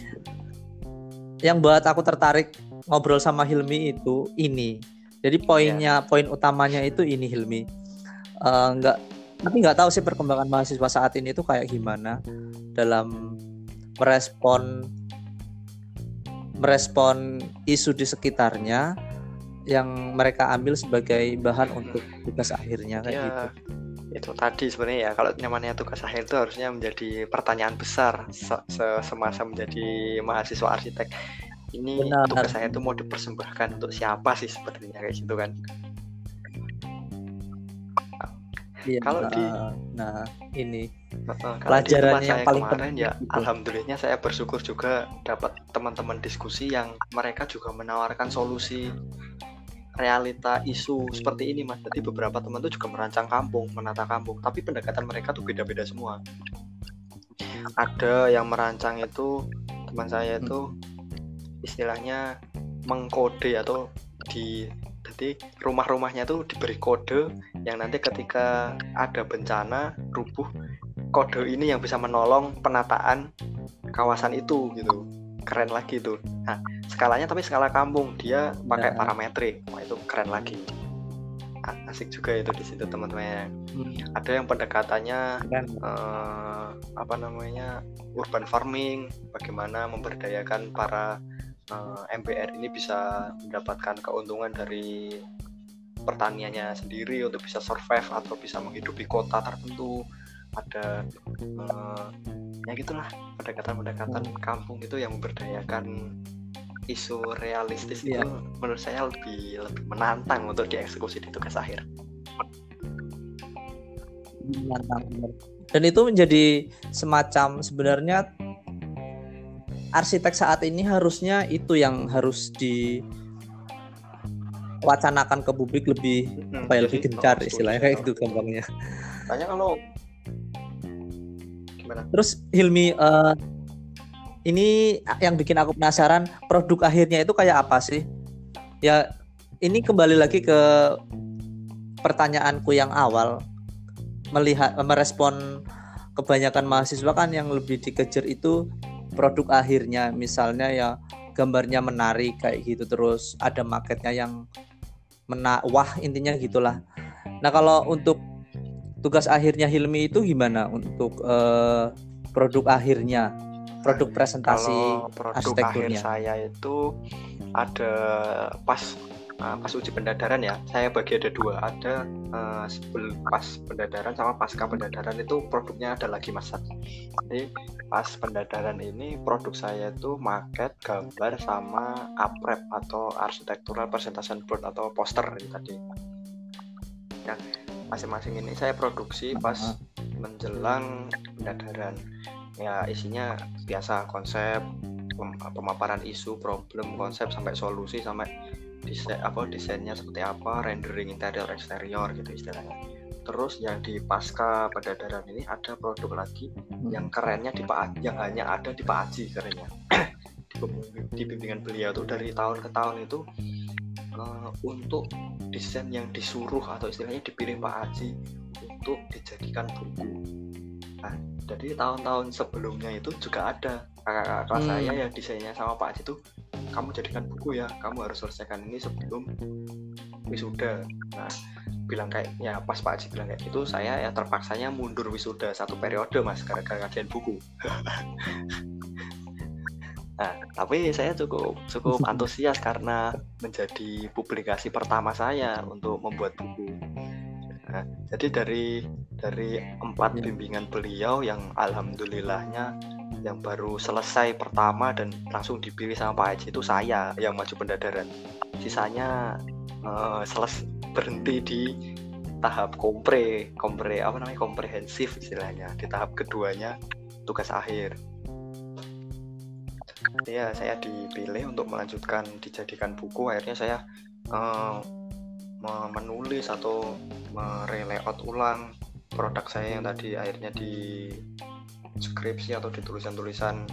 yang buat aku tertarik ngobrol sama Hilmi itu ini. Jadi poinnya, poin utamanya itu ini Hilmi. Eh, nggak, tapi nggak tahu sih perkembangan mahasiswa saat ini itu kayak gimana dalam merespon merespon isu di sekitarnya yang mereka ambil sebagai bahan untuk tugas akhirnya kayak Ya, gitu. itu tadi sebenarnya ya kalau namanya tugas akhir itu harusnya menjadi pertanyaan besar se- se- semasa menjadi mahasiswa arsitek. Ini Benar. tugas saya itu mau dipersembahkan untuk siapa sih sebenarnya kayak gitu kan? Iya, Kalau di- nah, nah ini Pelajaran yang saya paling kemarin penting ya gitu. alhamdulillahnya saya bersyukur juga dapat teman-teman diskusi yang mereka juga menawarkan solusi realita isu seperti ini mas. Jadi beberapa teman tuh juga merancang kampung, menata kampung, tapi pendekatan mereka tuh beda-beda semua. Ada yang merancang itu teman saya itu istilahnya mengkode atau di jadi rumah-rumahnya tuh diberi kode yang nanti ketika ada bencana rubuh kode ini yang bisa menolong penataan kawasan itu gitu. Keren lagi tuh. Nah skalanya tapi skala kampung. Dia pakai Ya. parametrik wah itu keren lagi. Asik juga itu di situ teman-teman hmm, ada yang pendekatannya eh, apa namanya urban farming bagaimana memberdayakan para eh, MPR ini bisa mendapatkan keuntungan dari pertaniannya sendiri untuk bisa survive atau bisa menghidupi kota tertentu. Ada eh, ya gitulah pendekatan-pendekatan kampung itu yang memberdayakan isu realistis Iya. itu menurut saya lebih lebih menantang untuk dieksekusi di tugas akhir. Benar. Dan itu menjadi semacam sebenarnya arsitek saat ini harusnya itu yang harus diwacanakan ke publik lebih Hmm, apa ya lebih gencar istilahnya kayak gitu gampangnya. Tanya kalau gimana? Terus Hilmi eh, ini yang bikin aku penasaran produk akhirnya itu kayak apa sih? Ya ini kembali lagi ke pertanyaanku yang awal melihat merespon kebanyakan mahasiswa kan yang lebih dikejar itu produk akhirnya misalnya ya gambarnya menarik kayak gitu terus ada marketnya yang mena wah intinya gitulah. Nah kalau untuk tugas akhirnya Hilmi itu gimana untuk eh, produk akhirnya produk presentasi Kalau produk akhir saya itu ada pas uh, pas uji pendadaran ya. Saya bagi ada dua. Ada uh, sebelum pas pendadaran sama pasca pendadaran itu produknya ada lagi mas jadi pas pendadaran ini produk saya itu market gambar sama aprep atau architectural presentation board atau poster ini tadi. Ya masing-masing ini saya produksi pas menjelang pendadaran ya isinya biasa konsep pemaparan isu problem konsep sampai solusi sampai desain apa desainnya seperti apa rendering interior eksterior gitu istilahnya. Terus yang di pasca pendadaran ini ada produk lagi hmm. yang kerennya di Pak yang hanya ada di Pak Aji kerennya. Di, bimbingan beliau tuh dari tahun ke tahun itu uh, untuk desain yang disuruh atau istilahnya dipilih Pak Haji untuk dijadikan buku. Nah jadi tahun-tahun sebelumnya itu juga ada. Kakak-kakak kelas hmm. saya yang desainnya sama Pak Haji itu kamu jadikan buku ya kamu harus selesaikan ini sebelum wisuda. Nah bilang kayak ya pas Pak Haji bilang kayak gitu saya ya terpaksanya mundur wisuda satu periode mas gara-gara kajian buku. Nah tapi saya cukup cukup antusias karena menjadi publikasi pertama saya untuk membuat buku. Nah, jadi dari dari empat ya. bimbingan beliau yang alhamdulillahnya yang baru selesai pertama dan langsung dipilih sama Pak Haji itu saya yang maju pendadaran. Sisanya uh, seles berhenti di tahap kompre kompre apa namanya komprehensif istilahnya di tahap keduanya tugas akhir. Ya saya dipilih untuk melanjutkan dijadikan buku. Akhirnya saya uh, menulis atau merelayout ulang produk saya yang tadi akhirnya di skripsi atau di tulisan-tulisan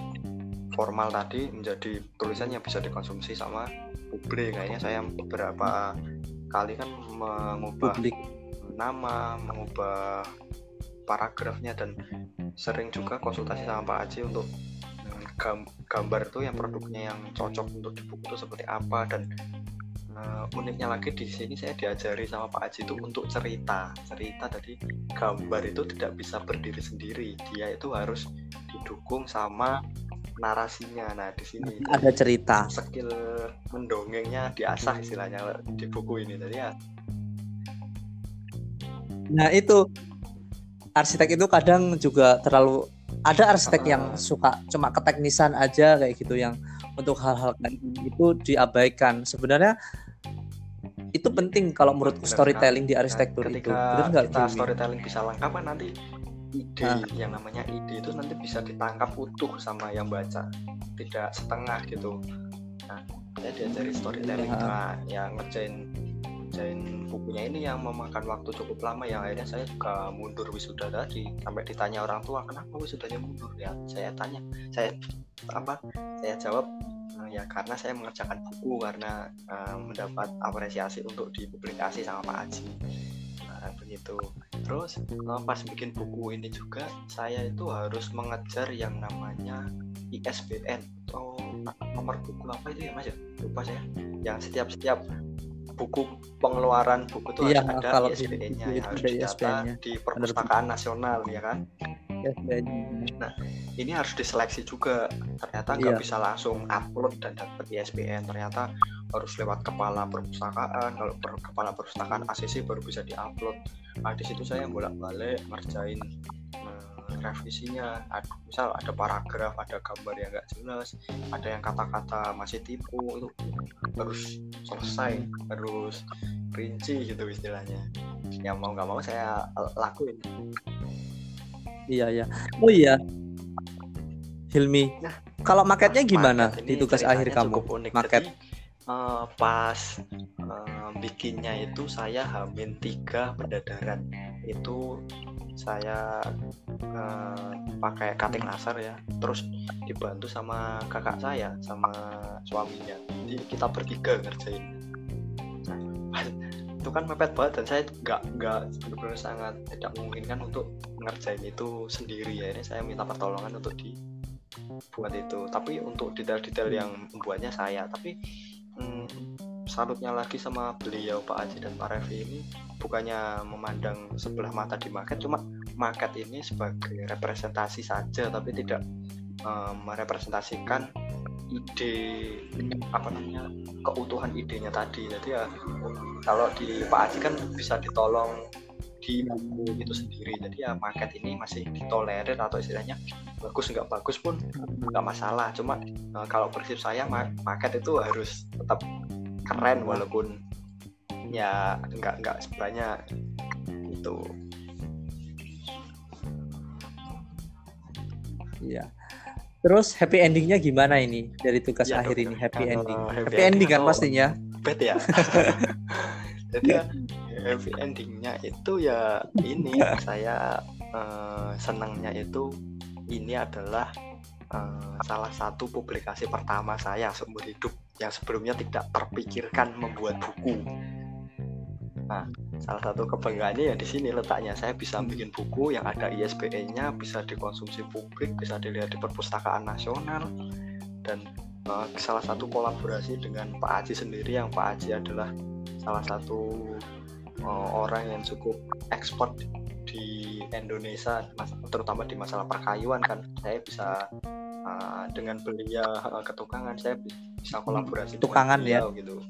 formal tadi menjadi tulisan yang bisa dikonsumsi sama publik kayaknya saya beberapa kali kan mengubah publik. nama mengubah paragrafnya dan sering juga konsultasi sama Pak Haji untuk gambar itu yang produknya yang cocok untuk di buku itu seperti apa dan uh, uniknya lagi di sini saya diajari sama Pak Haji itu untuk cerita. Cerita tadi gambar itu tidak bisa berdiri sendiri. Dia itu harus didukung sama narasinya. Nah di sini ada cerita. skill mendongengnya diasah istilahnya di buku ini. Tadi ya nah itu arsitek itu kadang juga terlalu ada arsitek uh, yang suka cuma keteknisan aja kayak gitu yang untuk hal-hal itu diabaikan. Sebenarnya itu penting kalau menurut storytelling di arsitektur nah, itu benar nggak kita storytelling bisa lengkap kan nanti ide nah. yang namanya ide itu nanti bisa ditangkap utuh sama yang baca tidak setengah gitu. Nah saya diajari storytelling. Nah. nah yang ngerjain ngerjain bukunya ini yang memakan waktu cukup lama yang akhirnya saya juga mundur wisuda tadi. Sampai ditanya orang tua kenapa wisudanya mundur? Ya saya tanya saya apa saya jawab ya karena saya mengerjakan buku karena uh, mendapat apresiasi untuk dipublikasi sama Pak Haji. Nah, begitu. Terus uh, pas bikin buku ini juga saya itu harus mengejar yang namanya ISBN atau nomor buku apa itu ya mas ya? Lupa saya. Yang setiap setiap buku pengeluaran buku itu iya, ada ISBN-nya yang harus didata di perpustakaan nasional ya kan Nah, ini harus diseleksi juga. Ternyata nggak iya. bisa langsung upload dan dapat ISBN. Ternyata harus lewat kepala perpustakaan. Kalau per, kepala perpustakaan ACC baru bisa diupload. Nah, di situ saya bolak-balik ngerjain uh, revisinya. Ada, misal ada paragraf, ada gambar yang nggak jelas, ada yang kata-kata masih tipu itu harus selesai, harus rinci gitu istilahnya. Yang mau nggak mau saya lakuin. Iya ya. Oh iya. Hilmi. Nah, kalau marketnya gimana di tugas akhir kamu? Unik. Market. Jadi, uh, pas uh, bikinnya itu saya hamin tiga pendadaran itu saya uh, pakai cutting laser ya terus dibantu sama kakak saya sama suaminya jadi kita bertiga ngerjain itu kan mepet banget dan saya nggak nggak benar-benar sangat tidak memungkinkan untuk ngerjain itu sendiri ya. Ini saya minta pertolongan untuk dibuat itu. Tapi untuk detail-detail yang membuatnya saya. Tapi hmm, salutnya lagi sama beliau Pak Aji dan Pak Revi ini bukannya memandang sebelah mata di market cuma market ini sebagai representasi saja tapi tidak um, merepresentasikan ide apa namanya keutuhan idenya tadi. Jadi ya kalau di Pak Aji kan bisa ditolong di itu sendiri. Jadi ya market ini masih ditolerir atau istilahnya bagus nggak bagus pun nggak masalah. Cuma uh, kalau prinsip saya market itu harus tetap keren walaupun ya nggak nggak sebenarnya itu Iya. Terus happy endingnya gimana ini dari tugas ya, akhir ini happy ending? Happy, happy ending kan pastinya. Bet ya. Jadi ya, happy endingnya itu ya ini saya uh, senangnya itu ini adalah uh, salah satu publikasi pertama saya seumur hidup yang sebelumnya tidak terpikirkan membuat buku. Nah, salah satu kebanggaannya ya di sini letaknya. Saya bisa bikin buku yang ada ISBN-nya, bisa dikonsumsi publik, bisa dilihat di perpustakaan nasional. Dan uh, salah satu kolaborasi dengan Pak Aji sendiri yang Pak Aji adalah salah satu uh, orang yang cukup ekspor di Indonesia terutama di masalah perkayuan kan. Saya bisa uh, dengan beliau uh, ketukangan saya bisa kolaborasi tukangan ya. gitu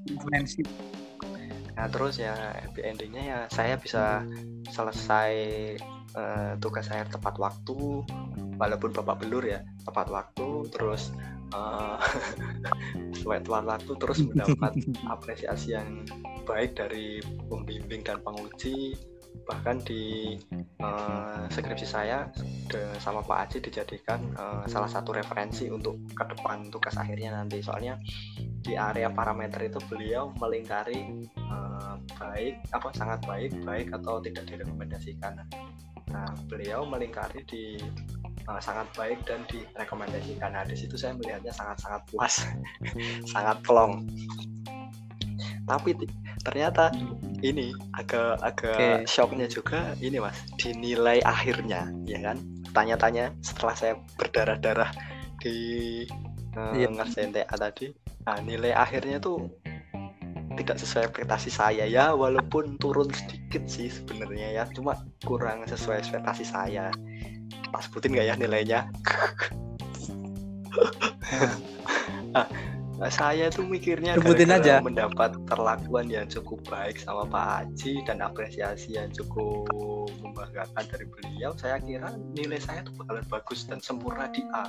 nah terus ya happy endingnya ya saya bisa selesai uh, tugas saya tepat waktu walaupun bapak belur ya tepat waktu terus uh, sesuai tepat waktu terus mendapat apresiasi yang baik dari pembimbing dan penguji bahkan di uh, skripsi saya de, sama Pak Aji dijadikan uh, salah satu referensi untuk ke depan tugas akhirnya nanti. Soalnya di area parameter itu beliau melingkari uh, baik apa sangat baik baik atau tidak direkomendasikan. Nah beliau melingkari di uh, sangat baik dan direkomendasikan. Nah di situ saya melihatnya sangat sangat puas sangat plong tapi ternyata ini agak agak okay. shocknya juga ini mas. Dinilai akhirnya ya kan? Tanya-tanya setelah saya berdarah-darah di uh, yep. ngerjain TA tadi nah nilai akhirnya tuh tidak sesuai ekspektasi saya. Ya walaupun turun sedikit sih sebenarnya ya cuma kurang sesuai ekspektasi saya. Pas sebutin nggak ya nilainya? Nah, saya tuh mikirnya Sebutin aja. mendapat perlakuan yang cukup baik sama Pak Haji dan apresiasi yang cukup membanggakan dari beliau. Saya kira nilai saya tuh bakalan bagus dan sempurna di A.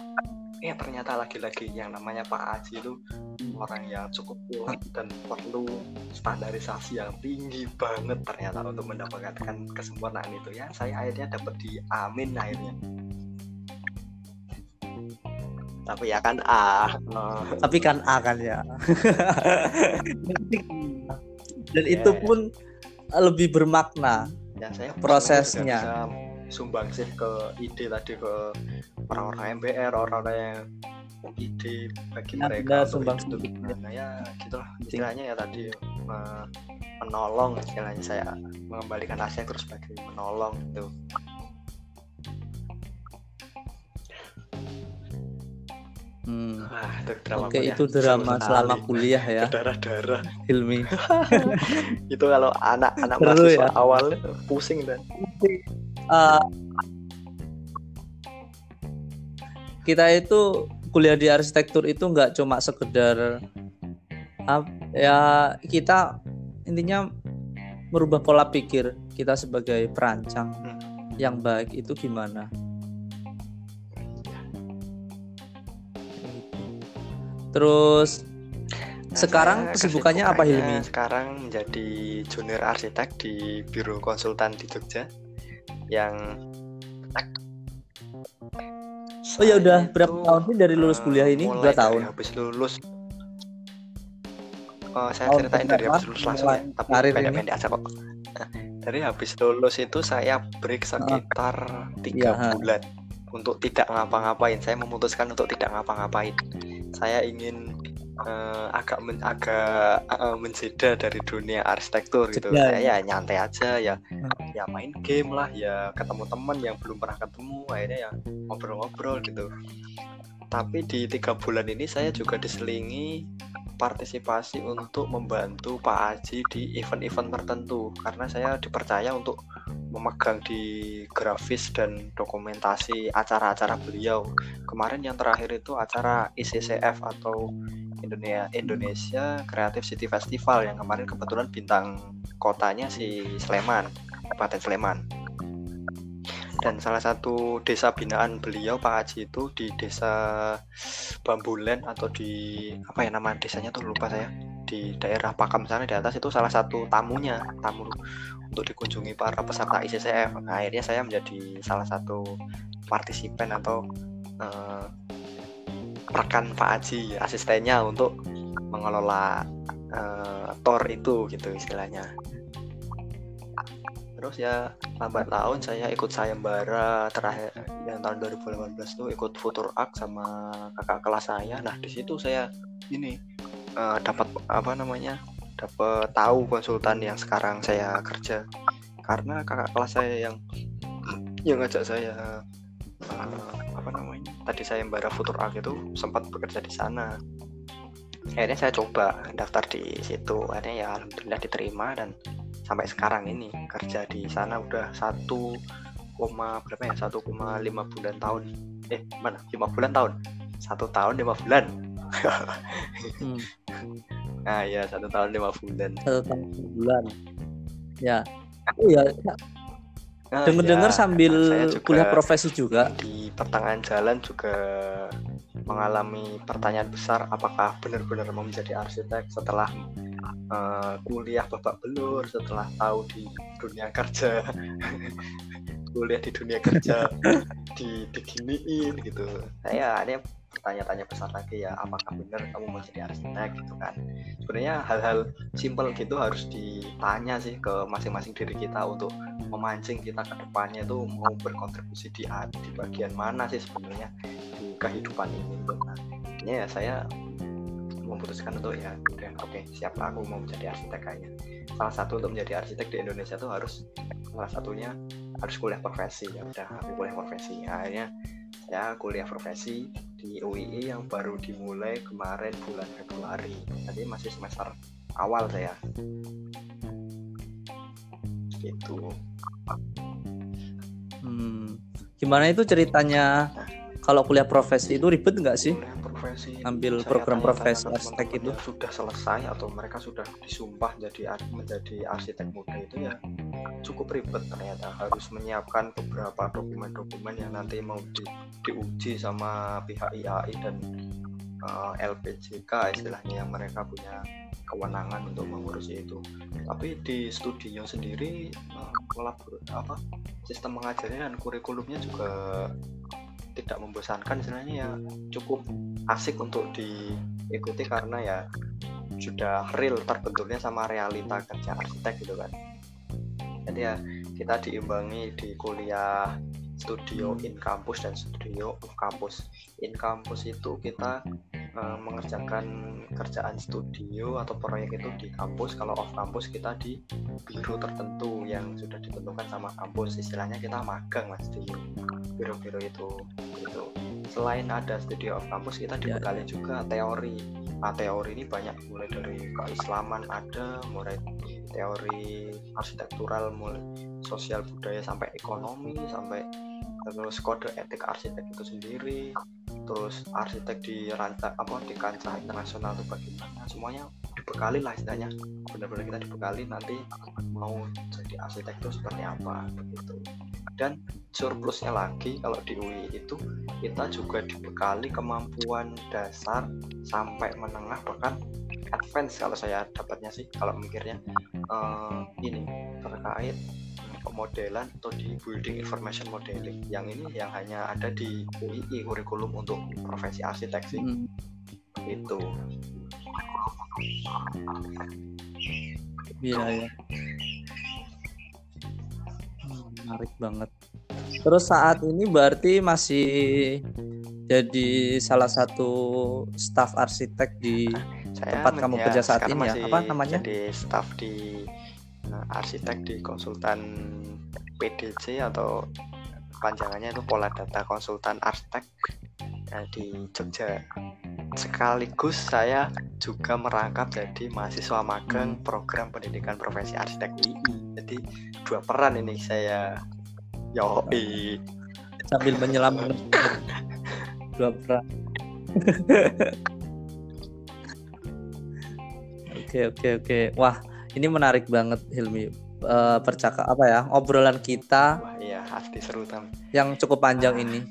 Eh ternyata lagi-lagi yang namanya Pak Haji itu orang yang cukup kuat dan perlu standarisasi yang tinggi banget ternyata untuk mendapatkan kesempurnaan itu ya. Saya akhirnya dapat di Amin akhirnya tapi ya kan A oh. tapi kan A kan ya. Dan yeah. itu pun lebih bermakna ya saya prosesnya. bisa sumbang sih ke ide tadi ke orang-orang MBR orang-orang yang ide bagi ya, mereka sumbang itu. nah, ya gitulah istilahnya ya tadi menolong istilahnya saya mengembalikan aset terus sebagai menolong itu Hmm. Ah, Oke, okay, itu drama selama kuliah ya. Darah-darah. Hilmi. itu kalau anak-anak mahasiswa ya? awal pusing dan. Uh, kita itu kuliah di arsitektur itu nggak cuma sekedar uh, ya kita intinya merubah pola pikir kita sebagai perancang hmm. yang baik itu gimana Terus sekarang kesibukannya apa Hilmi? Sekarang menjadi junior arsitek di biro konsultan di Jogja yang Oh ya udah berapa tahun sih dari lulus kuliah ini? Dua tahun. Habis lulus. Oh, saya oh, ceritain dari habis lulus langsung ya, tapi pendek-pendek aja kok. Nah, dari habis lulus itu saya break sekitar tiga ya, bulan untuk tidak ngapa-ngapain. Saya memutuskan untuk tidak ngapa-ngapain saya ingin uh, agak men, agak uh, menjeda dari dunia arsitektur gitu. Jeda. Saya ya nyantai aja ya, hmm. ya main game lah, ya ketemu teman yang belum pernah ketemu, akhirnya ya ngobrol-ngobrol gitu. Tapi di tiga bulan ini saya juga diselingi partisipasi untuk membantu Pak Aji di event-event tertentu karena saya dipercaya untuk memegang di grafis dan dokumentasi acara-acara beliau. Kemarin yang terakhir itu acara ICCF atau Indonesia Indonesia Creative City Festival yang kemarin kebetulan bintang kotanya si Sleman, Kabupaten Sleman dan salah satu desa binaan beliau Pak Haji itu di desa Bambulen atau di apa ya nama desanya tuh lupa saya. Di daerah Pakam sana di atas itu salah satu tamunya tamu untuk dikunjungi para peserta ICCF nah, akhirnya saya menjadi salah satu partisipan atau uh, rekan Pak Haji asistennya untuk mengelola uh, tor itu gitu istilahnya terus ya lambat laun saya ikut sayembara terakhir yang tahun 2018 tuh ikut Futur Art sama kakak kelas saya. Nah di situ saya ini uh, dapat apa namanya dapat tahu konsultan yang sekarang saya kerja. Karena kakak kelas saya yang yang ngajak saya uh, apa namanya tadi sayembara Futur Art itu sempat bekerja di sana. Akhirnya saya coba daftar di situ. Akhirnya ya alhamdulillah diterima dan sampai sekarang ini kerja di sana udah satu koma berapa ya? Satu koma lima bulan tahun. Eh mana? Lima bulan tahun? Satu tahun lima bulan. Hmm. nah ya satu tahun lima bulan. Satu tahun lima bulan. Ya. Oh ya nah, dengar-dengar ya, sambil kuliah profesi juga. di pertengahan jalan juga mengalami pertanyaan besar apakah benar-benar mau menjadi arsitek setelah uh, kuliah babak belur setelah tahu di dunia kerja. Kuliah di dunia kerja di diginiin gitu. Saya ada tanya-tanya besar lagi ya apakah benar kamu mau jadi arsitek gitu kan. Sebenarnya hal-hal simpel gitu harus ditanya sih ke masing-masing diri kita untuk memancing kita ke depannya itu mau berkontribusi di di bagian mana sih sebenarnya di kehidupan ini. Nah, ya saya memutuskan untuk ya udah oke okay, siap aku mau menjadi arsitek kayaknya. Salah satu untuk menjadi arsitek di Indonesia tuh harus salah satunya harus kuliah profesi ya udah aku kuliah profesi. Ya, akhirnya saya kuliah profesi di UII yang baru dimulai kemarin bulan Februari. Jadi masih semester awal saya. Gitu. Hmm. gimana itu ceritanya? Kalau kuliah profesi itu ribet nggak sih? Kuliah profesi ambil program profesi arsitek itu sudah selesai atau mereka sudah disumpah jadi menjadi arsitek muda itu ya cukup ribet ternyata harus menyiapkan beberapa dokumen-dokumen yang nanti mau di, diuji sama pihak IAI dan uh, eh, LPJK istilahnya yang mereka punya kewenangan untuk mengurusi itu. Tapi di studio sendiri uh, apa sistem mengajarnya dan kurikulumnya juga tidak membosankan sebenarnya ya. Cukup asik untuk diikuti karena ya sudah real terbentuknya sama realita kerja arsitek gitu kan. Jadi ya kita diimbangi di kuliah studio in campus dan studio off campus. In campus itu kita uh, mengerjakan kerjaan studio atau proyek itu di kampus. Kalau off campus kita di biro tertentu yang sudah ditentukan sama kampus. Istilahnya kita magang mas di biro-biro itu. Itu selain ada studio off campus kita ya, dibekali ya. juga teori. Nah teori ini banyak mulai dari keislaman ada mulai teori arsitektural mulai sosial budaya sampai ekonomi sampai terus kode etik arsitek itu sendiri terus arsitek di rancang apa di kancah internasional itu bagaimana semuanya dibekali lah istilahnya. Benar-benar kita dibekali nanti mau jadi arsitek itu seperti apa begitu. Dan surplusnya lagi kalau di UI itu kita juga dibekali kemampuan dasar sampai menengah bahkan advance kalau saya dapatnya sih kalau mikirnya. Uh, ini terkait pemodelan atau di building information modeling. Yang ini yang hanya ada di UII kurikulum untuk profesi arsitek sih hmm. itu iya ya menarik banget. Terus saat ini berarti masih jadi salah satu staff arsitek di saya tempat kamu ya, kerja saat ini ya? apa namanya? jadi staff di arsitek di konsultan PDC atau panjangannya itu pola data konsultan arsitek ya, di Jogja. Sekaligus saya juga merangkap jadi mahasiswa magang program pendidikan profesi arsitek UI. Jadi dua peran ini saya yoi sambil menyelam dua peran. Oke oke oke. Wah ini menarik banget Hilmi. Uh, percakap apa ya obrolan kita. Wah iya pasti seru tam. Yang cukup panjang ini.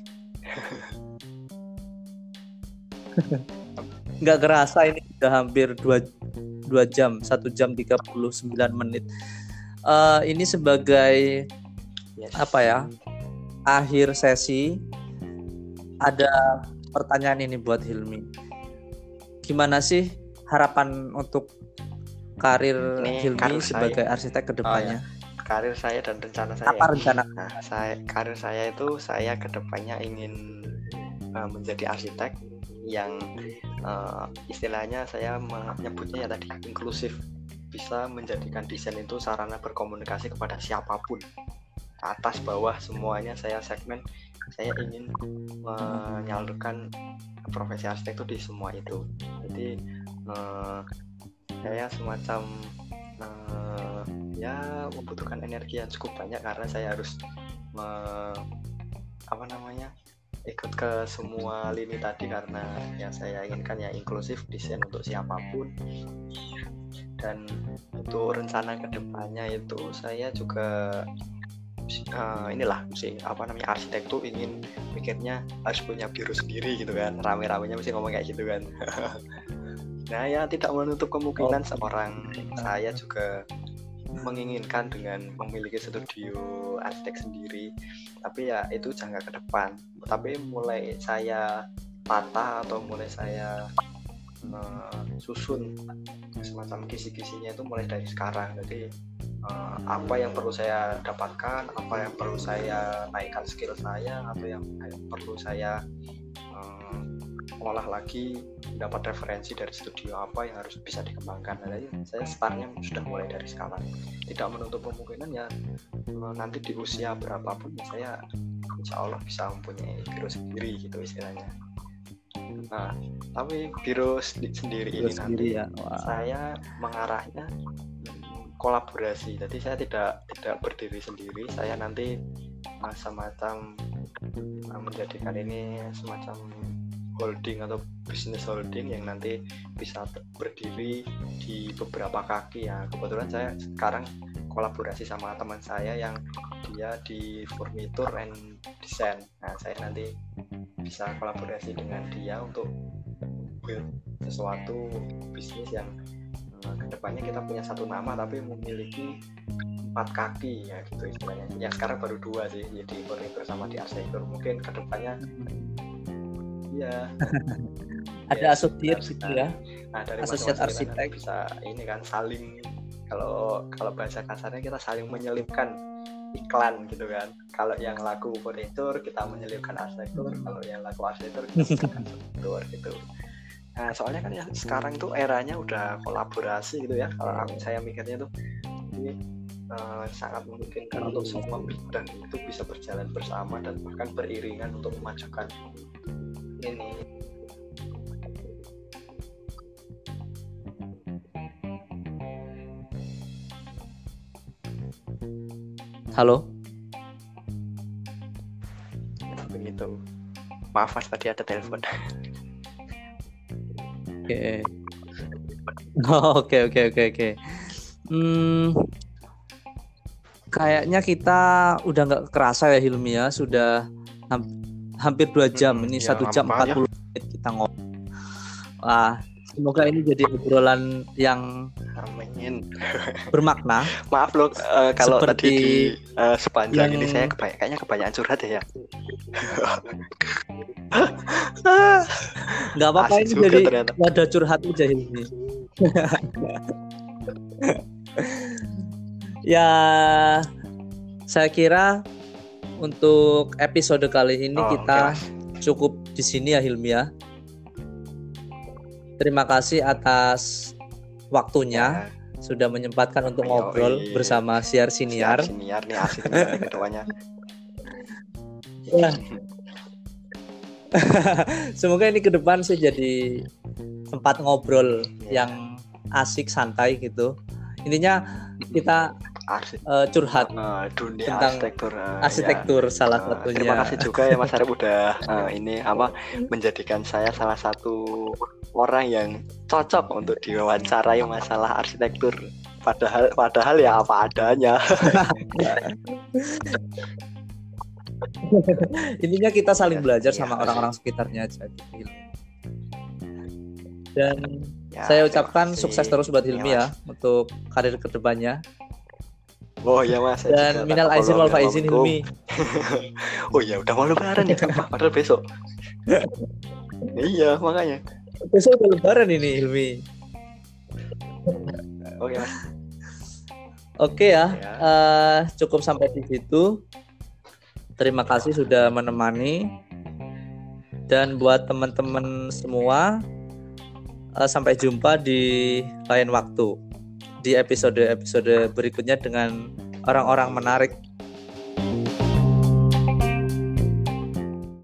Nggak kerasa ini sudah hampir dua dua jam satu jam 39 menit. Uh, ini sebagai yes. apa ya akhir sesi ada pertanyaan ini buat Hilmi. Gimana sih harapan untuk karir ini Hilmi karir sebagai saya. arsitek ke depannya? Oh, ya. Karir saya dan rencana saya. Apa rencana? Nah, saya karir saya itu saya ke depannya ingin uh, menjadi arsitek yang uh, istilahnya saya menyebutnya ya tadi inklusif bisa menjadikan desain itu sarana berkomunikasi kepada siapa pun atas bawah semuanya saya segmen saya ingin menyalurkan profesi arsitek itu di semua itu jadi uh, saya semacam uh, ya membutuhkan energi yang cukup banyak karena saya harus me, apa namanya ikut ke semua lini tadi karena yang saya inginkan ya inklusif desain untuk siapa pun. Dan untuk rencana ke depannya itu saya juga uh, inilah sih apa namanya arsitek tuh ingin mikirnya harus punya biru sendiri gitu kan. Rame-ramenya mesti ngomong kayak gitu kan nah ya tidak menutup kemungkinan oh. seorang saya juga menginginkan dengan memiliki studio arsitek sendiri. Tapi ya itu jangka ke depan. Tapi mulai saya patah atau mulai saya uh, susun semacam kisi-kisinya itu mulai dari sekarang. Jadi uh, apa yang perlu saya dapatkan apa yang perlu saya naikkan skill saya atau yang perlu saya uh, olah lagi dapat referensi dari studio apa yang harus bisa dikembangkan. Nah, saya startnya sudah mulai dari sekarang. Tidak menutup kemungkinan ya uh, nanti di usia berapapun ya saya insya Allah bisa mempunyai biro sendiri gitu istilahnya. Nah tapi biro sendiri biro ini sendiri nanti ya. saya mengarahnya kolaborasi. Jadi saya tidak tidak berdiri sendiri. Saya nanti uh, semacam uh, menjadikan ini semacam holding atau bisnis holding yang nanti bisa berdiri di beberapa kaki ya. Kebetulan saya sekarang kolaborasi sama teman saya yang dia di furniture and design. Nah saya nanti bisa kolaborasi dengan dia untuk build sesuatu bisnis yang uh, ke depannya kita punya satu nama tapi memiliki empat kaki ya gitu istilahnya. Yang sekarang baru dua sih jadi furniture sama di arsitektur mungkin ke depannya ya ada ya, asosiat gitu ya? Nah dari asosiat arsitek. bisa ini kan saling kalau kalau bahasa kasarnya kita saling menyelipkan iklan gitu kan. Kalau yang laku furniture kita menyelipkan arsitektur. Kalau yang laku arsitektur kita menyelipkan gitu. Nah, soalnya kan ya sekarang tuh eranya udah kolaborasi gitu ya. Kalau saya mikirnya tuh ini uh, sangat memungkinkan untuk semua bidang itu bisa berjalan bersama dan bahkan beriringan untuk memajukan ini. Halo. Begitu. Maaf mas tadi ada telepon. Oke. Oke oke oke oke. Hmm, kayaknya kita udah nggak kerasa ya Hilmi ya sudah hampir dua jam hmm, ini ya, satu ya, jam empat puluh menit kita ngobrol. Wah, semoga ini jadi obrolan yang Amin. bermakna. Maaf loh uh, kalau Seperti tadi di, uh, sepanjang yang... ini saya kebanyakan kayaknya kebanyakan curhat ya. nggak apa-apa ini jadi ada curhat aja ini ya saya kira untuk episode kali ini oh, kita okay. cukup di sini ya Hilmi ya terima kasih atas waktunya ya. sudah menyempatkan untuk ngobrol bersama siar siniar. Siar siniar nih asik ketuanya. Ya. Semoga ini ke depan sih jadi tempat ngobrol yang asik santai gitu. Intinya kita Uh, curhat Nah, dunia Tentang arsitektur. ah, arsitektur ya. salah Ah, satunya Terima kasih juga ya Mas Arif udah ah, ini apa menjadikan saya salah satu orang yang cocok untuk diwawancarai masalah arsitektur. Padahal padahal ya apa adanya. intinya kita saling Ya, belajar sama iya. orang-orang sekitarnya aja gitu. dan Ya, saya ucapkan sukses terus buat Hilmi Mas. ya untuk karir ke depannya Oh iya Mas. dan minal aizin wal faizin. Hilmi Oh iya udah mau lebaran ya padahal besok. iya makanya. besok udah lebaran ini Hilmi Oke Mas. Oke ya, Ya. eh, cukup sampai di situ. Terima kasih sudah menemani. Dan buat teman-teman semua, eh, sampai jumpa di lain waktu di episode-episode berikutnya dengan orang-orang menarik